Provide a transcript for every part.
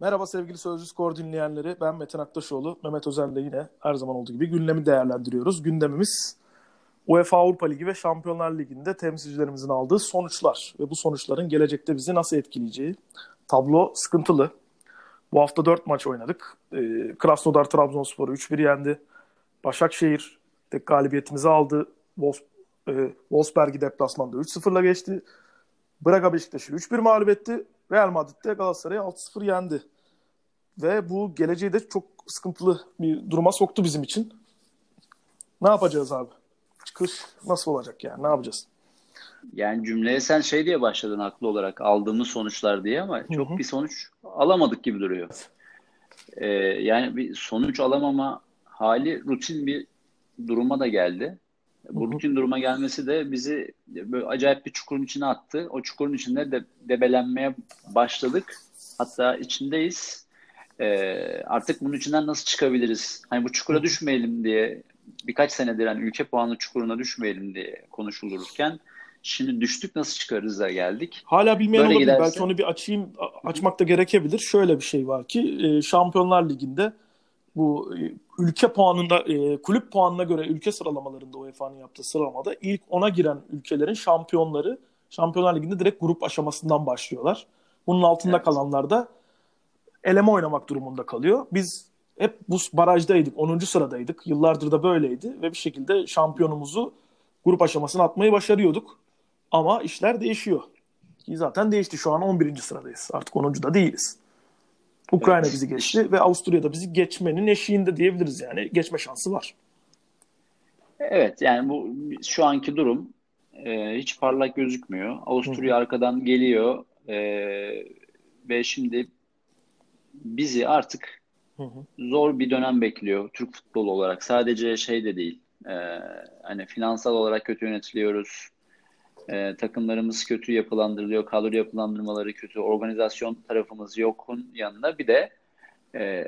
Merhaba sevgili Sözcü Skor dinleyenleri. Ben Metin Aktaşoğlu. Mehmet Özel'le yine her zaman olduğu gibi gündemi değerlendiriyoruz. Gündemimiz UEFA Avrupa Ligi ve Şampiyonlar Ligi'nde temsilcilerimizin aldığı sonuçlar ve bu sonuçların gelecekte bizi nasıl etkileyeceği. Tablo sıkıntılı. Bu hafta 4 maç oynadık. Ee, Krasnodar Trabzonspor'u 3-1 yendi. Başakşehir tek galibiyetimizi aldı. Wolf, e, Wolfsberg'i deplasmanda 3-0'la geçti. Braga Beşiktaş'ı 3-1 mağlup etti. Real Madrid'de Galatasaray'ı 6-0 yendi. Ve bu geleceği de çok sıkıntılı bir duruma soktu bizim için. Ne yapacağız abi? Çıkış nasıl olacak yani? Ne yapacağız? Yani cümleye sen şey diye başladın haklı olarak aldığımız sonuçlar diye ama çok hı hı. bir sonuç alamadık gibi duruyor. Ee, yani bir sonuç alamama hali rutin bir duruma da geldi. Bu duruma gelmesi de bizi böyle acayip bir çukurun içine attı. O çukurun içinde de debelenmeye başladık. Hatta içindeyiz. Ee, artık bunun içinden nasıl çıkabiliriz? Hani bu çukura düşmeyelim diye birkaç senedir yani ülke puanı çukuruna düşmeyelim diye konuşulurken şimdi düştük nasıl çıkarız da geldik. Hala bilmeyen Böyle olabilir. Giderse... Belki onu bir açayım açmak da gerekebilir. Şöyle bir şey var ki e, Şampiyonlar Ligi'nde bu e, ülke puanında e, kulüp puanına göre ülke sıralamalarında UEFA'nın yaptığı sıralamada ilk ona giren ülkelerin şampiyonları Şampiyonlar Ligi'nde direkt grup aşamasından başlıyorlar. Bunun altında evet. kalanlar da eleme oynamak durumunda kalıyor. Biz hep bu barajdaydık, 10. sıradaydık. Yıllardır da böyleydi ve bir şekilde şampiyonumuzu grup aşamasına atmayı başarıyorduk. Ama işler değişiyor. Ki zaten değişti. Şu an 11. sıradayız. Artık 10. da değiliz. Ukrayna evet. bizi geçti ve Avusturya da bizi geçmenin eşiğinde diyebiliriz yani. Geçme şansı var. Evet yani bu şu anki durum e, hiç parlak gözükmüyor. Avusturya Hı. arkadan geliyor e, ve şimdi bizi artık Hı Zor bir dönem bekliyor Türk futbolu olarak. Sadece şey de değil. E, hani finansal olarak kötü yönetiliyoruz. E, takımlarımız kötü yapılandırılıyor. Kadro yapılandırmaları kötü. Organizasyon tarafımız yokun yanında bir de e,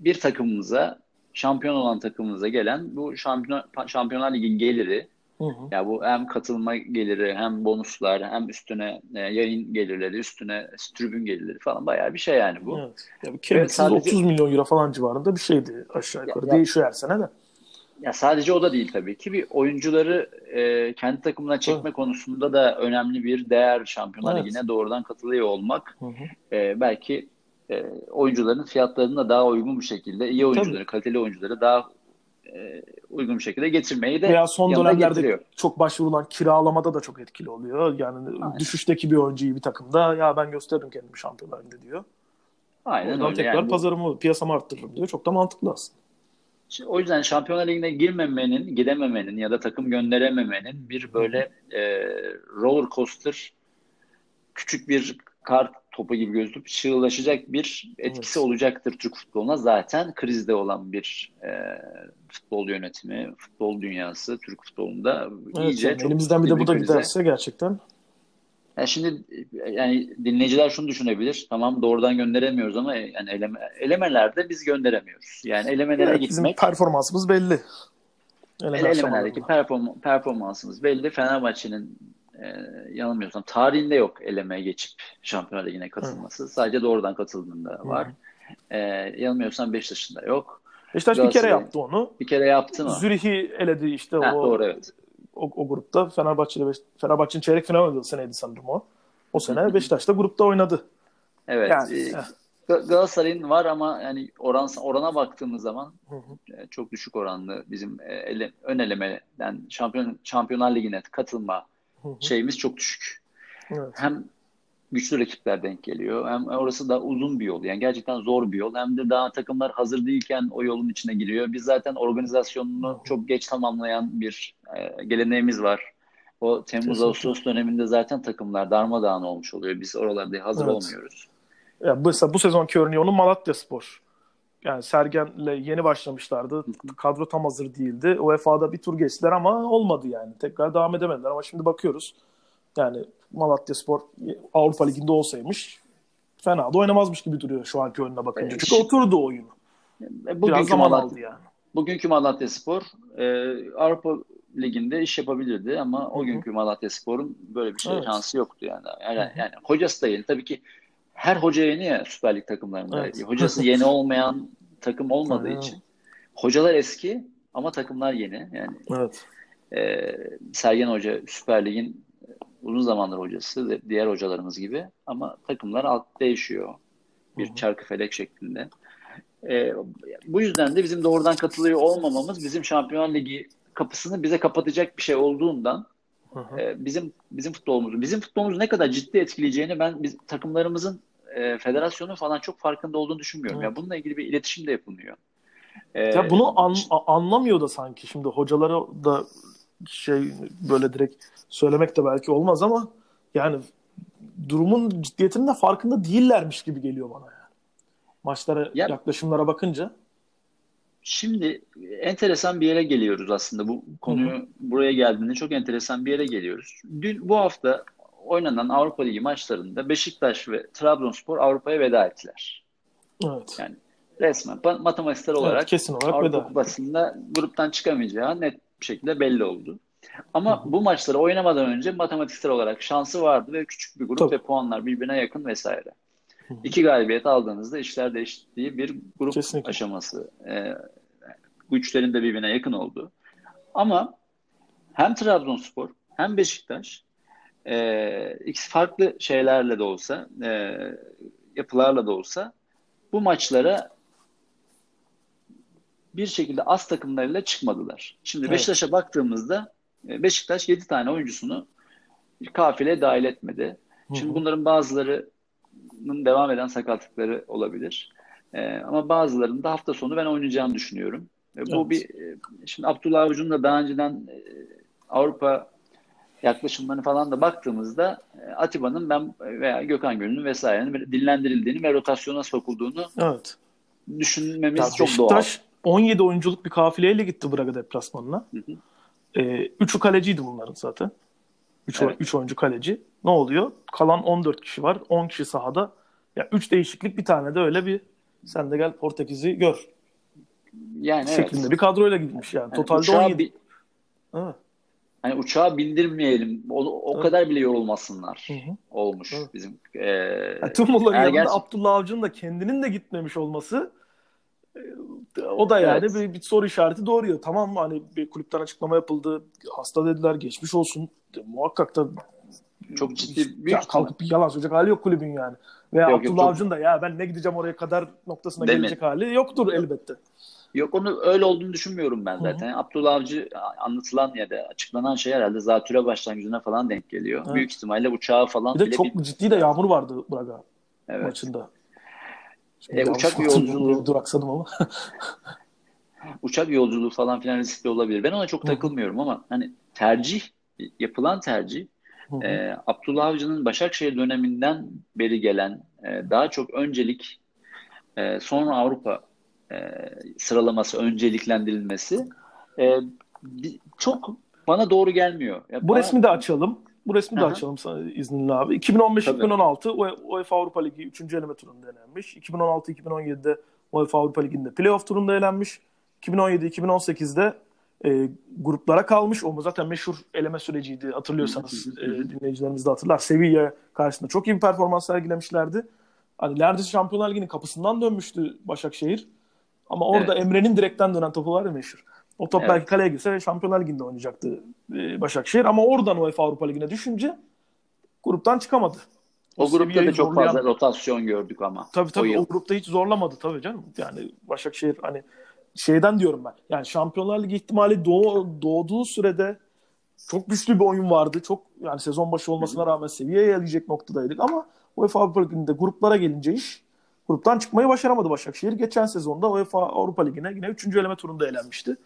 bir takımımıza şampiyon olan takımımıza gelen bu şampiyon, Şampiyonlar Ligi geliri Hı hı. Ya bu hem katılma geliri hem bonuslar hem üstüne e, yayın gelirleri üstüne tribün gelirleri falan bayağı bir şey yani bu. Evet. Ya bir kemiksiz sadece... 30 milyon euro falan civarında bir şeydi aşağı yukarı. Ya, Değişiyor her sene de. Ya sadece o da değil tabii ki. Bir oyuncuları e, kendi takımına çekme evet. konusunda da önemli bir değer Şampiyonlar evet. Ligi'ne doğrudan katılıyor olmak. Hı hı. E, belki e, oyuncuların fiyatlarını da daha uygun bir şekilde iyi oyuncuları, tabii. kaliteli oyuncuları daha e, uygun bir şekilde getirmeyi de Veya son dönemlerde getiriyor. çok başvurulan kiralamada da çok etkili oluyor. Yani Aynen. düşüşteki bir oyuncuyu bir takımda ya ben gösteririm kendimi şampiyonlar diyor. Aynen Oradan öyle. tekrar yani pazarımı, piyasamı arttırırım diyor. Çok da mantıklı aslında. O yüzden Şampiyonlar Ligi'ne girmemenin, gidememenin ya da takım gönderememenin bir böyle e, roller coaster küçük bir kart topu gibi gözüküp çığlaşacak bir etkisi evet. olacaktır Türk futboluna. Zaten krizde olan bir e, futbol yönetimi, futbol dünyası Türk futbolunda evet, iyice yani çok elimizden bir de bu da giderse gerçekten. Yani şimdi yani dinleyiciler şunu düşünebilir. Tamam doğrudan gönderemiyoruz ama yani eleme, elemelerde biz gönderemiyoruz. Yani elemelere evet, gitmek bizim performansımız belli. Eleme elemelerdeki perform, performansımız belli. Fenerbahçe'nin e, yanılmıyorsam tarihinde yok eleme geçip Şampiyonlar Ligi'ne katılması. Hı. Sadece doğrudan katıldığında var. Hı. E, yanılmıyorsam Beşiktaş'ın da yok. Beşiktaş bir kere yaptı onu. Bir kere yaptı mı? Zürih'i eledi işte Heh, o, doğru, evet. O, o grupta. Fenerbahçe'de Fenerbahçe'nin çeyrek final oynadığı seneydi sanırım o. O sene Beşiktaş da grupta oynadı. Evet. Yani, e, Galatasaray'ın var ama yani oran orana baktığımız zaman hı hı. E, çok düşük oranlı bizim e, ele, ön elemeden Şampiyon Şampiyonlar Ligi'ne katılma hı hı. şeyimiz çok düşük. Evet. Hem güçlü rakipler denk geliyor. Hem orası da uzun bir yol. Yani gerçekten zor bir yol. Hem de daha takımlar hazır değilken o yolun içine giriyor. Biz zaten organizasyonunu çok geç tamamlayan bir e, geleneğimiz var. O Temmuz-Ağustos döneminde zaten takımlar darmadağın olmuş oluyor. Biz oralarda hazır evet. olmuyoruz. Ya mesela bu sezonki örneği onun Malatya Spor. Yani Sergen'le yeni başlamışlardı. Kadro tam hazır değildi. UEFA'da bir tur geçtiler ama olmadı yani. Tekrar devam edemediler ama şimdi bakıyoruz. Yani Malatya Spor Avrupa Ligi'nde olsaymış fena da oynamazmış gibi duruyor şu anki oyununa bakınca. Çünkü oturdu oyunu. Bugünkü Biraz zaman Malatya, aldı yani. Bugünkü Malatya Spor e, Avrupa Ligi'nde iş yapabilirdi ama o Hı hı. günkü Malatya Spor'un böyle bir şey Evet. şansı yoktu yani. Yani, yani hocası da yeni. Tabii ki her hoca yeni ya Süper Lig takımlarında. Evet. Hocası yeni olmayan takım olmadığı Aynen. için. Hocalar eski ama takımlar yeni. Yani Evet. e, Sergen Hoca Süper Lig'in uzun zamandır hocası ve diğer hocalarımız gibi ama takımlar alt değişiyor. Bir Hı hı. çarkı felek şeklinde. E, bu yüzden de bizim doğrudan katılıyor olmamamız bizim Şampiyonlar Ligi kapısını bize kapatacak bir şey olduğundan Hı hı. e, bizim bizim futbolumuzu bizim futbolumuzu ne kadar ciddi etkileyeceğini ben biz, takımlarımızın e, federasyonu falan çok farkında olduğunu düşünmüyorum. Evet. Ya bununla ilgili bir iletişim de yapılmıyor. E, Ya bunu an- anlamıyor da sanki şimdi hocalara da şey böyle direkt söylemek de belki olmaz ama yani durumun ciddiyetinin de farkında değillermiş gibi geliyor bana yani. Maçlara Ya- yaklaşımlara bakınca. Şimdi enteresan bir yere geliyoruz aslında. Bu konuyu buraya geldiğinde çok enteresan bir yere geliyoruz. Dün bu hafta oynanan Avrupa Ligi maçlarında Beşiktaş ve Trabzonspor Avrupa'ya veda ettiler. Evet. Yani resmen matematiksel olarak evet kesin olarak Avrupa veda. Kupası'nda gruptan çıkamayacağı net bir şekilde belli oldu. Ama bu maçları oynamadan önce matematiksel olarak şansı vardı ve küçük bir grup Tabii. ve puanlar birbirine yakın vesaire. İki galibiyet aldığınızda işler değiştiği bir grup Kesinlikle. aşaması. Ee, güçlerin de birbirine yakın oldu. Ama hem Trabzonspor hem Beşiktaş e, ikisi farklı şeylerle de olsa e, yapılarla da olsa bu maçlara bir şekilde az takımlarıyla çıkmadılar. Şimdi Evet. Beşiktaş'a baktığımızda e, Beşiktaş 7 tane oyuncusunu kafileye dahil etmedi. Şimdi bunların bazılarının devam eden sakatlıkları olabilir. E, ama bazılarının da hafta sonu ben oynayacağını düşünüyorum. E, bu Evet. bir e, şimdi Abdullah Avcı'nın da daha önceden e, Avrupa yaklaşımlarını falan da baktığımızda e, Atiba'nın ben veya Gökhan Gönül'ün vesairenin dinlendirildiğini ve rotasyona sokulduğunu Evet. düşünmemiz Ya çok doğal. Beşiktaş 17 oyunculuk bir kafileyle gitti Braga deplasmanına. Hı hı. Ee, üçü kaleciydi bunların zaten. 3 Evet. oyuncu kaleci. Ne oluyor? Kalan 14 kişi var. 10 kişi sahada. Ya 3 değişiklik bir tane de öyle bir sen de gel Portekiz'i gör Yani evet. şeklinde bir kadroyla gitmiş yani. Yani Totalde uçağa 17. bi- Evet. hani uçağa bindirmeyelim. O, o Evet. kadar bile yorulmasınlar. Hı hı. Olmuş Evet. bizim. E, Yani tüm bunların yanında Abdullah Avcı'nın da kendinin de gitmemiş olması e, o da yani Evet. bir, bir soru işareti doğuruyor. Tamam mı? Hani bir kulüpten açıklama yapıldı. Hasta dediler. Geçmiş olsun. De, muhakkak da Çok ciddi, büyük ya, kalkıp bir yalan söyleyecek hali yok kulübün yani. Veya Yok, yok, Abdullah çok- Avcı'nın da ya ben ne gideceğim oraya kadar noktasına Değil mi? gelecek hali yoktur elbette. Yok onu öyle olduğunu düşünmüyorum ben zaten. Abdullah Avcı anlatılan ya da açıklanan şey herhalde zatüre başlangıcına falan denk geliyor. Evet. Büyük ihtimalle uçağı falan Bir de bile çok bir- ciddi de yağmur vardı Braga Evet. maçında. E, uçak yolculuğu- duraksadım ama. uçak yolculuğu falan filan riskli olabilir. Ben ona çok takılmıyorum ama hani tercih yapılan tercih Hı hı. e, Abdullah Avcı'nın Başakşehir döneminden beri gelen e, daha çok öncelik e, sonra Avrupa e, sıralaması önceliklendirilmesi e, çok bana doğru gelmiyor. Ya Bu bana- resmi de açalım. Bu resmi de Aha. açalım sana izninle abi. 2015-2016 UE- UEFA Avrupa Ligi 3. eleme turunda elenmiş. 2016-2017'de UEFA Avrupa Ligi'nde playoff turunda elenmiş. 2017-2018'de e, gruplara kalmış. O zaten meşhur eleme süreciydi hatırlıyorsanız e, dinleyicilerimiz de hatırlar. Sevilla karşısında çok iyi bir performans sergilemişlerdi. Hani neredeyse Şampiyonlar Ligi'nin kapısından dönmüştü Başakşehir. Ama orada Evet. Emre'nin direkten dönen topu var ya meşhur. O top Evet. belki kaleye girse Şampiyonlar Ligi'nde oynayacaktı e, Başakşehir. Ama oradan UEFA Avrupa Ligi'ne düşünce gruptan çıkamadı. O grupta da çok zorlayan- fazla rotasyon gördük ama. Tabii tabii o o, grupta hiç zorlamadı tabii canım. Yani Başakşehir hani şeyden diyorum ben. Yani Şampiyonlar Ligi ihtimali doğ, doğduğu sürede çok güçlü bir oyun vardı. Çok yani sezon başı olmasına rağmen seviyeye gelecek noktadaydık ama UEFA Avrupa Ligi'nde gruplara gelince iş gruptan çıkmayı başaramadı Başakşehir. Geçen sezonda UEFA Avrupa Ligi'ne yine 3. eleme turunda elenmişti.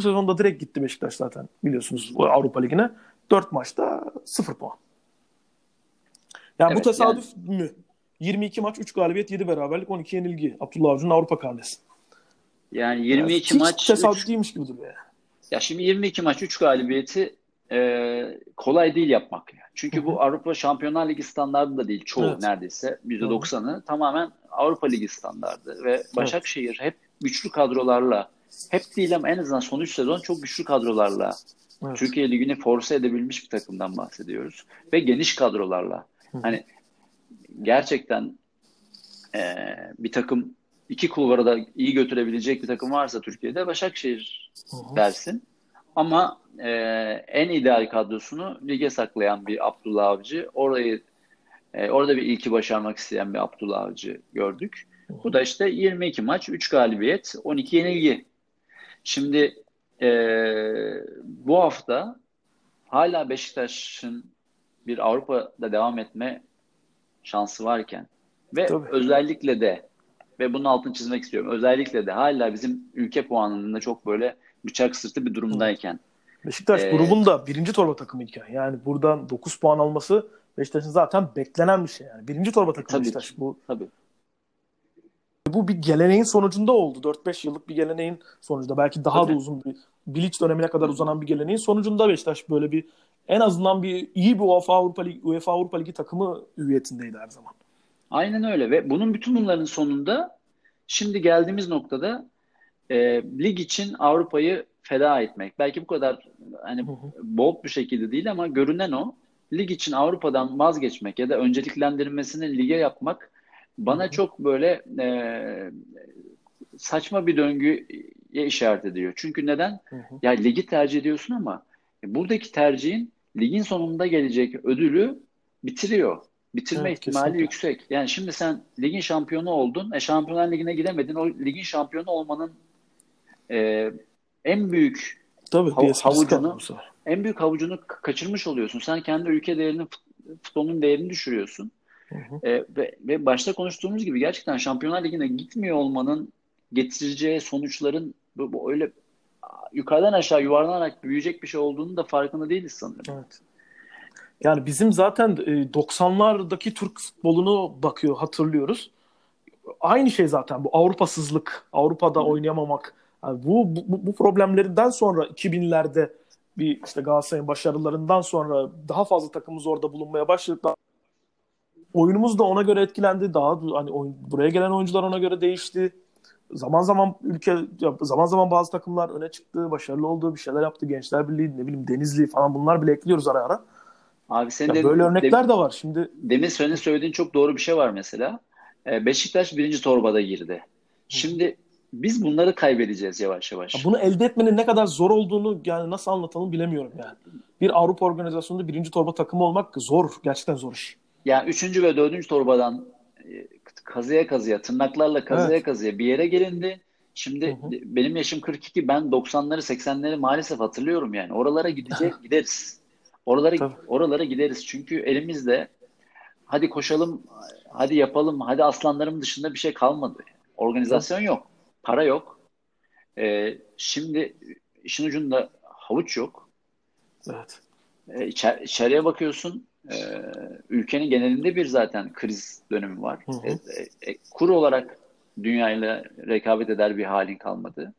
Bu sezonda direkt gitti Beşiktaş zaten biliyorsunuz Avrupa Ligi'ne. 4 maçta 0 puan. Yani bu Evet, tesadüf mü? 22 maç, 3 galibiyet, 7 beraberlik, 12 yenilgi. Abdullah Avcı'nın Avrupa karnesi. Yani 22 Hiç maç tesadüf üç- değilmiş gibi duruyor. yani. ya şimdi 22 maç 3 galibiyeti e, kolay değil yapmak. Yani. Çünkü Hı hı. bu Avrupa Şampiyonlar Ligi standardı da değil çoğu Evet. neredeyse %90'ı tamamen Avrupa Ligi standardı ve Başakşehir hep güçlü kadrolarla hep değil ama en azından son 3 sezon çok güçlü kadrolarla Evet. Türkiye Ligi'ni force edebilmiş bir takımdan bahsediyoruz. Ve geniş kadrolarla. Hı. Hani gerçekten e, bir takım iki kulvara da iyi götürebilecek bir takım varsa Türkiye'de Başakşehir Hı. dersin. Ama e, en ideal kadrosunu lige saklayan bir Abdullah Avcı. Orayı e, orada bir ilki başarmak isteyen bir Abdullah Avcı gördük. Bu da işte 22 maç, 3 galibiyet, 12 yenilgi. Şimdi e, bu hafta hala Beşiktaş'ın bir Avrupa'da devam etme şansı varken ve Tabii. özellikle de ve bunun altını çizmek istiyorum. Özellikle de hala bizim ülke puanında çok böyle bıçak sırtı bir durumdayken. Beşiktaş ee, grubunda birinci torba takımıyken yani buradan 9 puan alması Beşiktaş'ın zaten beklenen bir şey yani. Birinci torba takımı tabii, Beşiktaş bu. Tabii. Bu bir geleneğin sonucunda oldu. 4-5 yıllık bir geleneğin sonucunda. Belki daha tabii. da uzun bir Bilic dönemine kadar uzanan bir geleneğin sonucunda Beşiktaş böyle bir en azından bir iyi bir UEFA Avrupa Ligi, UEFA Avrupa Ligi takımı üyetindeydi her zaman. Aynen öyle ve bunun bütün bunların sonunda şimdi geldiğimiz noktada e, lig için Avrupa'yı feda etmek. Belki bu kadar hani bold bir şekilde değil ama görünen o. Lig için Avrupa'dan vazgeçmek ya da önceliklendirmesini lige yapmak bana çok böyle e, saçma bir döngüye işaret ediyor. Çünkü neden? Hı-hı. Ya ligi tercih ediyorsun ama buradaki tercihin ligin sonunda gelecek ödülü bitiriyor. Bitirme evet, ihtimali kesinlikle. yüksek. Yani şimdi sen ligin şampiyonu oldun. E Şampiyonlar Ligi'ne gidemedin. O ligin şampiyonu olmanın e, en büyük Tabii, hav- havucunu en büyük havucunu kaçırmış oluyorsun. Sen kendi ülke değerini futbolun değerini düşürüyorsun. Hı hı. E, ve, ve başta konuştuğumuz gibi gerçekten Şampiyonlar Ligi'ne gitmiyor olmanın getireceği sonuçların bu, bu öyle yukarıdan aşağı yuvarlanarak büyüyecek bir şey olduğunu da farkında değiliz sanırım. Evet. Yani bizim zaten 90'lardaki Türk futbolunu bakıyor hatırlıyoruz. Aynı şey zaten bu Avrupasızlık, Avrupa'da oynayamamak. Yani bu, bu bu problemlerinden sonra 2000'lerde bir işte Galatasaray'ın başarılarından sonra daha fazla takımımız orada bulunmaya başladık. Oyunumuz da ona göre etkilendi. Daha hani oyun, buraya gelen oyuncular ona göre değişti. Zaman zaman ülke zaman zaman bazı takımlar öne çıktı, başarılı oldu, bir şeyler yaptı. Gençler Birliği, ne bileyim Denizli falan bunlar bile ekliyoruz ara ara. Abi senin de, böyle örnekler de, de var. Şimdi demin senin söylediğin çok doğru bir şey var mesela. Ee, Beşiktaş birinci torbada girdi. Şimdi biz bunları kaybedeceğiz yavaş yavaş. Bunu elde etmenin ne kadar zor olduğunu yani nasıl anlatalım bilemiyorum yani. Bir Avrupa organizasyonunda birinci torba takımı olmak zor. Gerçekten zor iş. Yani üçüncü ve dördüncü torbadan e, kazıya kazıya, tırnaklarla kazıya evet. kazıya bir yere gelindi. Şimdi hı hı. benim yaşım 42. Ben 90'ları 80'leri maalesef hatırlıyorum yani. Oralara gidecek gideriz. Oralara Tabii. oralara gideriz. Çünkü elimizde hadi koşalım, hadi yapalım, hadi aslanlarım dışında bir şey kalmadı. Organizasyon Tabii. yok. Para yok. Ee, şimdi işin ucunda havuç yok. Evet. Ee, içer, içeriye bakıyorsun e, ülkenin genelinde bir zaten kriz dönemi var. Hı hı. E, e, kur olarak dünyayla rekabet eder bir halin kalmadı.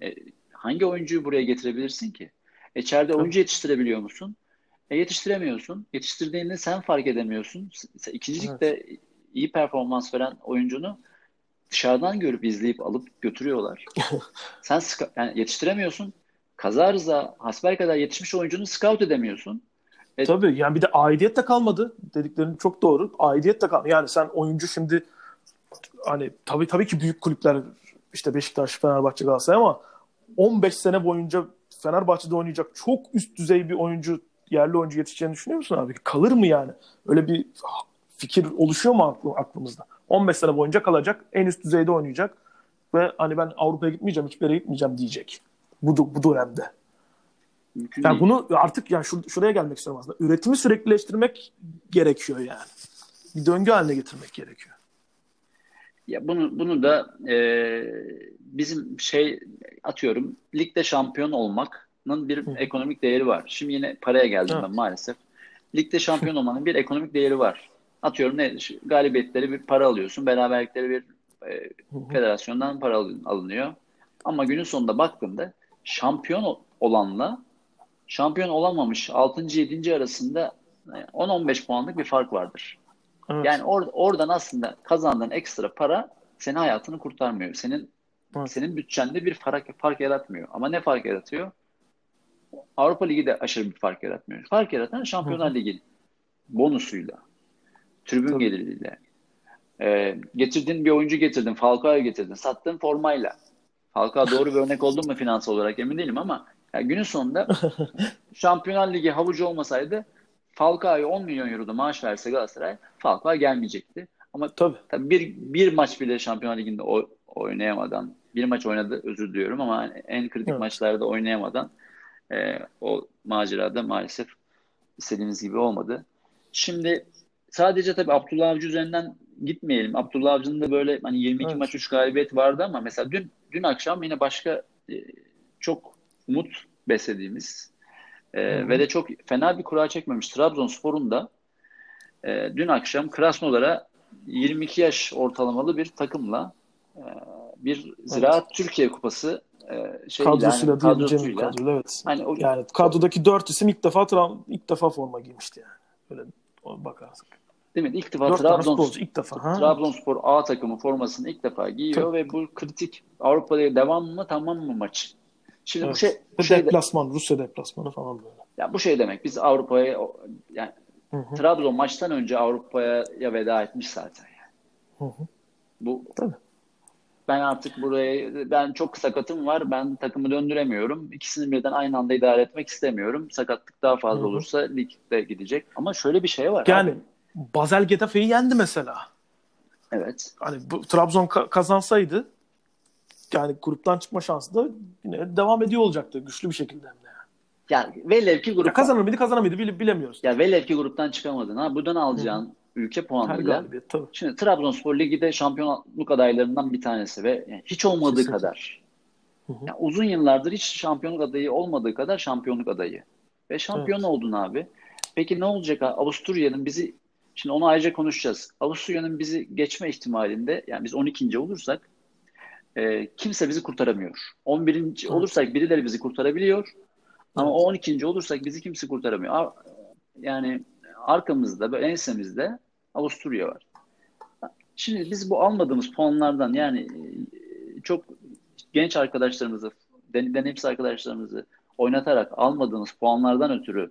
E, e, hangi oyuncuyu buraya getirebilirsin ki? İçeride oyuncu yetiştirebiliyor musun? E, yetiştiremiyorsun. Yetiştirdiğini sen fark edemiyorsun. İkincilikte evet. iyi performans veren oyuncunu dışarıdan görüp izleyip alıp götürüyorlar. sen yani yetiştiremiyorsun. Kaza rıza hasbel kadar yetişmiş oyuncunu scout edemiyorsun. E, Tabii yani bir de aidiyet de kalmadı. Dediklerin çok doğru. Aidiyet de kalmadı. Yani sen oyuncu şimdi hani tabii tabii ki büyük kulüpler işte Beşiktaş, Fenerbahçe, Galatasaray ama 15 sene boyunca Fenerbahçe'de oynayacak çok üst düzey bir oyuncu, yerli oyuncu yetişeceğini düşünüyor musun abi? Kalır mı yani? Öyle bir fikir oluşuyor mu aklımızda? 15 sene boyunca kalacak, en üst düzeyde oynayacak ve hani ben Avrupa'ya gitmeyeceğim, hiçbir yere gitmeyeceğim diyecek. Bu, bu dönemde. Mümkün yani değil. bunu artık yani şur- şuraya gelmek istiyorum aslında. Üretimi süreklileştirmek gerekiyor yani. Bir döngü haline getirmek gerekiyor. Ya bunu bunu da e, bizim şey atıyorum ligde şampiyon olmanın bir Hı. ekonomik değeri var. Şimdi yine paraya geldim evet. ben maalesef. Ligde şampiyon olmanın bir ekonomik değeri var. Atıyorum ne galibiyetleri bir para alıyorsun, beraberlikleri bir e, federasyondan para alınıyor. Ama günün sonunda baktığımda şampiyon olanla şampiyon olamamış 6. 7. arasında 10-15 puanlık bir fark vardır. Evet. Yani or- oradan aslında kazandığın ekstra para senin hayatını kurtarmıyor. Senin evet. senin bütçende bir fark, fark yaratmıyor. Ama ne fark yaratıyor? Avrupa Ligi de aşırı bir fark yaratmıyor. Fark yaratan Şampiyonlar Ligi bonusuyla, tribün Tabii. geliriyle, e, getirdiğin bir oyuncu getirdin, Falcao'yu getirdin, sattığın formayla. Falcao doğru bir örnek oldun mu finansal olarak emin değilim ama yani günün sonunda Şampiyonlar Ligi havucu olmasaydı Falcao'ya 10 milyon euroda maaş verse Galatasaray Falcao gelmeyecekti. Ama Tabii. tabii bir, bir maç bile Şampiyonlar Ligi'nde o- oynayamadan bir maç oynadı özür diliyorum ama en kritik Evet. maçlarda oynayamadan e, o macerada maalesef istediğimiz gibi olmadı. Şimdi sadece tabii Abdullah Avcı üzerinden gitmeyelim. Abdullah Avcı'nın da böyle hani 22 Evet. maç 3 galibiyet vardı ama mesela dün dün akşam yine başka e, çok umut beslediğimiz e, ve de çok fena bir kura çekmemiş Trabzonspor'un da e, dün akşam Krasnodar'a 22 yaş ortalamalı bir takımla e, bir Ziraat Türkiye Kupası e, şeyiyle, Kadrosuyla yani kadrosuyla kadroyla evet. hani o, Yani kadrodaki dört isim ilk defa Tra- ilk defa forma giymişti yani. Böyle o- bakarsak. değil mi? İlk defa Dört tane Trabzon, futbolcu ilk defa. Ha? Trabzonspor A takımı formasını ilk defa giyiyor Tabii. ve bu kritik Avrupa'da devam mı tamam mı maç? Şimdi bu Evet. şey bu şey de- deplasman, Rusya deplasmanı falan böyle. ya bu şey demek biz Avrupa'ya yani Hı hı. Trabzon maçtan önce Avrupa'ya veda etmiş zaten yani. Hı hı. Bu Tabii. ben artık buraya ben çok sakatım var. Ben takımı döndüremiyorum. İkisini birden aynı anda idare etmek istemiyorum. Sakatlık daha fazla Hı hı. olursa ligde gidecek. Ama şöyle bir şey var. Yani abi. Basel Getafe'yi yendi mesela. Evet. Hani bu Trabzon ka- kazansaydı yani gruptan çıkma şansı da yine devam ediyor olacaktı güçlü bir şekilde hem de. Yani velev ki gruptan kazanır mıydı kazanır mıydı bile- bilemiyoruz. ya velev ki gruptan çıkamadın ha buradan alacağın ülke Her puanıyla tabii. Şimdi Trabzonspor Ligi'de şampiyonluk adaylarından bir tanesi ve yani hiç olmadığı Kesinlikle. kadar yani uzun yıllardır hiç şampiyonluk adayı olmadığı kadar şampiyonluk adayı. Ve şampiyon Evet. oldun abi. Peki ne olacak? abi? Avusturya'nın bizi şimdi onu ayrıca konuşacağız. Avusturya'nın bizi geçme ihtimalinde yani biz 12. olursak e, kimse bizi kurtaramıyor. 11. Evet. olursak birileri bizi kurtarabiliyor. Ama Evet. o 12. olursak bizi kimse kurtaramıyor. Ar- Yani arkamızda, ensemizde Avusturya var. Şimdi biz bu almadığımız puanlardan yani e, çok genç arkadaşlarımızı, den- deneyimsiz arkadaşlarımızı oynatarak almadığımız puanlardan ötürü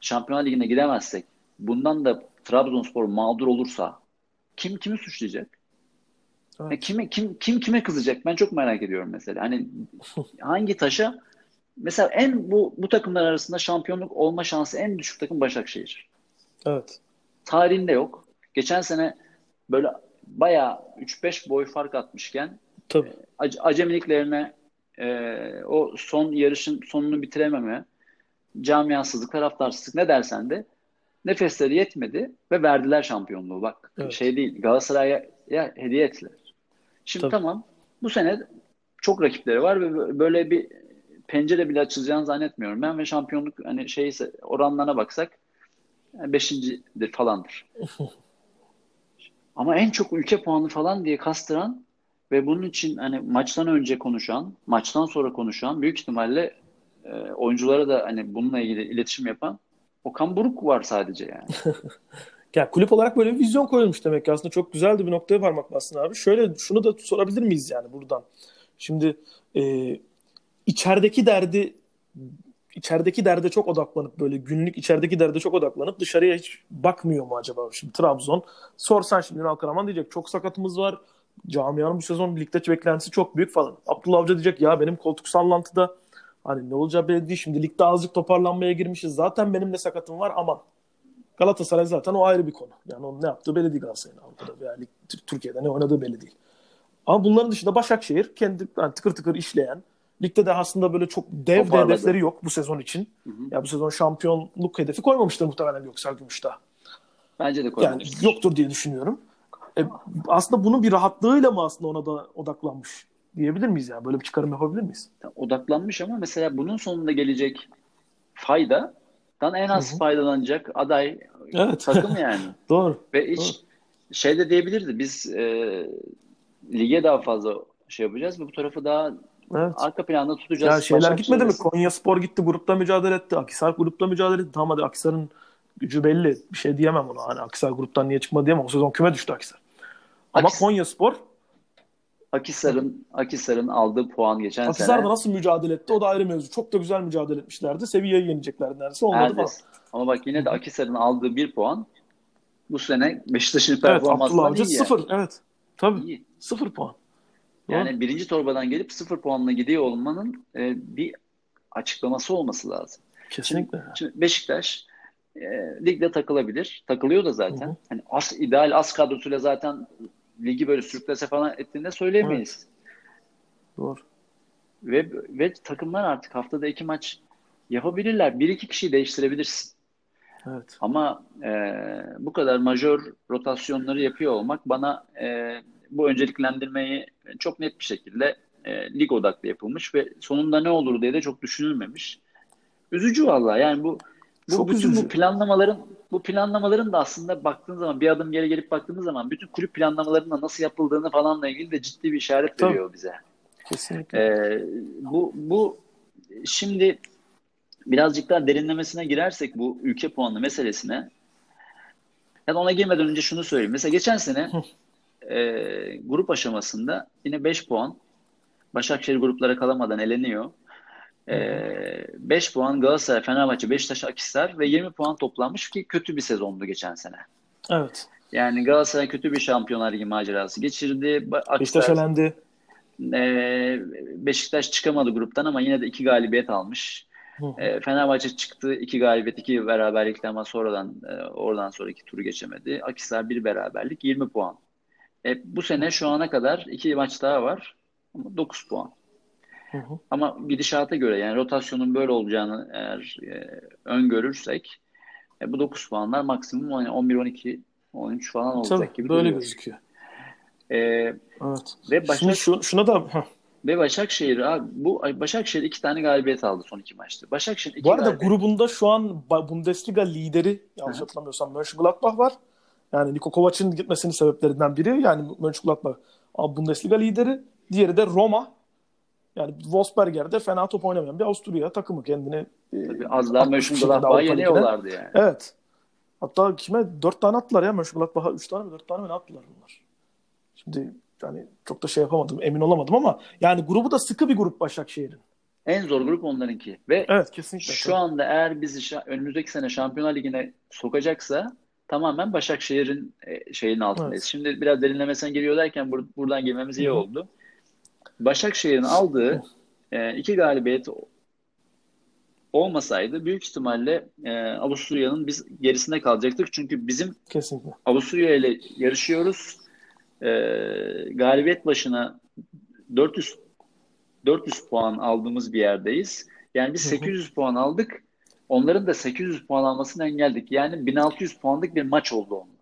Şampiyonlar Ligi'ne gidemezsek, bundan da Trabzonspor mağdur olursa kim kimi suçlayacak? Evet. Ya kime kim kim kime kızacak? Ben çok merak ediyorum mesela. Hani hangi taşa mesela en bu bu takımlar arasında şampiyonluk olma şansı en düşük takım Başakşehir. Evet. Tarihinde yok. Geçen sene böyle bayağı 3-5 boy fark atmışken Tabii. ac- acemiliklerine e, o son yarışın sonunu bitirememe, camiasızlık, taraftarsızlık ne dersen de nefesleri yetmedi ve verdiler şampiyonluğu. Bak Evet. şey değil Galatasaray'a ya hediye ettiler. Şimdi Tabii. tamam bu sene çok rakipleri var ve böyle bir pencere bile açılacağını zannetmiyorum. Ben ve şampiyonluk hani şeyse oranlarına baksak beşincidir falandır. Ama en çok ülke puanı falan diye kastıran ve bunun için hani maçtan önce konuşan, maçtan sonra konuşan büyük ihtimalle e, oyunculara da hani bununla ilgili iletişim yapan Okan Buruk var sadece yani. Ya kulüp olarak böyle bir vizyon koyulmuş demek ki aslında çok güzel de bir noktaya parmak bastın abi. Şöyle şunu da sorabilir miyiz yani buradan? Şimdi e, içerideki derdi içerideki derde çok odaklanıp böyle günlük içerideki derde çok odaklanıp dışarıya hiç bakmıyor mu acaba? Şimdi Trabzon sorsan şimdi Ünal Karaman diyecek çok sakatımız var. Camianın bu sezon ligde beklentisi çok büyük falan. Abdullah Avcı diyecek ya benim koltuk sallantıda hani ne olacağı belli değil. Şimdi ligde azıcık toparlanmaya girmişiz. Zaten benim de sakatım var aman. Galatasaray zaten o ayrı bir konu. Yani onun ne yaptığı belli değil Galatasaray'ın Avrupa'da veya lig, Türkiye'de ne oynadığı belli değil. Ama bunların dışında Başakşehir kendi yani tıkır tıkır işleyen, ligde de aslında böyle çok dev de hedefleri yok bu sezon için. Hı hı. Ya bu sezon şampiyonluk hedefi koymamıştır muhtemelen Göksel Gümüş'te. Bence de Yani koymamıştır. yoktur diye düşünüyorum. E, aslında bunun bir rahatlığıyla mı aslında ona da odaklanmış diyebilir miyiz yani? Böyle bir çıkarım yapabilir miyiz? Odaklanmış ama mesela bunun sonunda gelecek faydadan en az Hı hı. faydalanacak aday Evet. takım yani. Doğru. Ve hiç şey de diyebilirdi biz e, lige daha fazla şey yapacağız ve bu tarafı daha Evet. arka planda tutacağız. Ya şeyler Başakşehir gitmedi mi? arasında. Konya Spor gitti grupta mücadele etti. Akisar grupta mücadele etti. Tamam hadi Akisar'ın gücü belli. Bir şey diyemem ona. Hani Akisar gruptan niye çıkmadı diyemem. O sezon küme düştü Akisar. Ama Akis- Konya Spor Akisar'ın Akisar'ın aldığı puan geçen Akisar sene. da nasıl mücadele etti o da ayrı mevzu. Çok da güzel mücadele etmişlerdi. Sevilla'yı yeneceklerdi neredeyse. Olmadı falan. Neredeyse. Ama bak yine de Akisar'ın aldığı bir puan bu sene Beşiktaş'ın Evet performansından Avcı iyi. sıfır. Evet. Tabii. İyi. Sıfır puan. Yani birinci torbadan gelip sıfır puanla gidiyor olmanın e, bir açıklaması olması lazım. Kesinlikle. Şimdi Beşiktaş e, ligde takılabilir. Takılıyor da zaten. Hı hı. Hani as, ideal az kadrosuyla zaten ligi böyle sürüklese falan ettiğinde söyleyemeyiz. Doğru. Ve, ve takımlar artık haftada iki maç yapabilirler. Bir iki kişiyi değiştirebilirsin. Evet. Ama e, bu kadar majör rotasyonları yapıyor olmak bana e, bu önceliklendirmeyi çok net bir şekilde e, lig odaklı yapılmış ve sonunda ne olur diye de çok düşünülmemiş. Üzücü vallahi yani bu bu Çok bütün üzücü. bu planlamaların bu planlamaların da aslında baktığın zaman bir adım geri gelip baktığımız zaman bütün kulüp planlamalarının nasıl yapıldığını falanla ilgili de ciddi bir işaret Tabii. veriyor bize. Kesinlikle. Ee, bu bu şimdi birazcık daha derinlemesine girersek bu ülke puanı meselesine yani ona girmeden önce şunu söyleyeyim. Mesela geçen sene e, grup aşamasında yine 5 puan Başakşehir gruplara kalamadan eleniyor. E, 5 puan Galatasaray, Fenerbahçe, Beşiktaş, Akhisar ve 20 puan toplanmış ki kötü bir sezondu geçen sene. Evet. Yani Galatasaray kötü bir Şampiyonlar Ligi macerası geçirdi. Ba- Beşiktaş elendi. ee, Beşiktaş çıkamadı gruptan ama yine de iki galibiyet almış. Ee, Fenerbahçe çıktı iki galibiyet iki beraberlikle ama sonradan e, oradan sonraki turu geçemedi. Akhisar bir beraberlik 20 puan. E, bu sene şu ana kadar iki maç daha var ama 9 puan. Hı hı. Ama gidişata göre yani rotasyonun böyle olacağını eğer e, öngörürsek e, bu 9 puanlar maksimum hani 11 12 13 falan olacak Tabii gibi böyle duruyor. gözüküyor. E, Evet. ve Başak Şimdi şu, şuna da heh. Ve Başakşehir abi bu Başakşehir iki tane galibiyet aldı son iki maçta. Başakşehir iki bu arada galibiyet. grubunda şu an Bundesliga lideri yanlış hı. hatırlamıyorsam Mönchengladbach var. Yani Niko Kovac'ın gitmesinin sebeplerinden biri yani Mönchengladbach Bundesliga lideri. Diğeri de Roma. Yani Wolfsberger de fena top oynamayan bir Avusturya takımı kendini e, Tabii az daha Ligi'ne. yeniyorlardı yani. Evet. Hatta kime? Dört tane attılar ya. Mönchengladbach'a üç tane mi? Dört tane mi ne attılar bunlar? Şimdi yani çok da şey yapamadım. Emin olamadım ama yani grubu da sıkı bir grup Başakşehir'in. En zor grup onlarınki. Ve Evet kesinlikle. şu anda eğer bizi şa- önümüzdeki sene Şampiyonlar Ligi'ne sokacaksa tamamen Başakşehir'in e, şeyin altındayız. Evet. Şimdi biraz derinlemesine giriyor derken bur- buradan girmemiz iyi Hı hı. Başakşehir'in aldığı e, iki galibiyet olmasaydı büyük ihtimalle e, Avusturya'nın biz gerisinde kalacaktık. Çünkü bizim Kesinlikle. Avusturya ile yarışıyoruz. Ee, galibiyet başına 400 400 puan aldığımız bir yerdeyiz. Yani biz Hı hı. 800 puan aldık. Onların da 800 puan almasını engelledik. Yani 1600 puanlık bir maç oldu onun.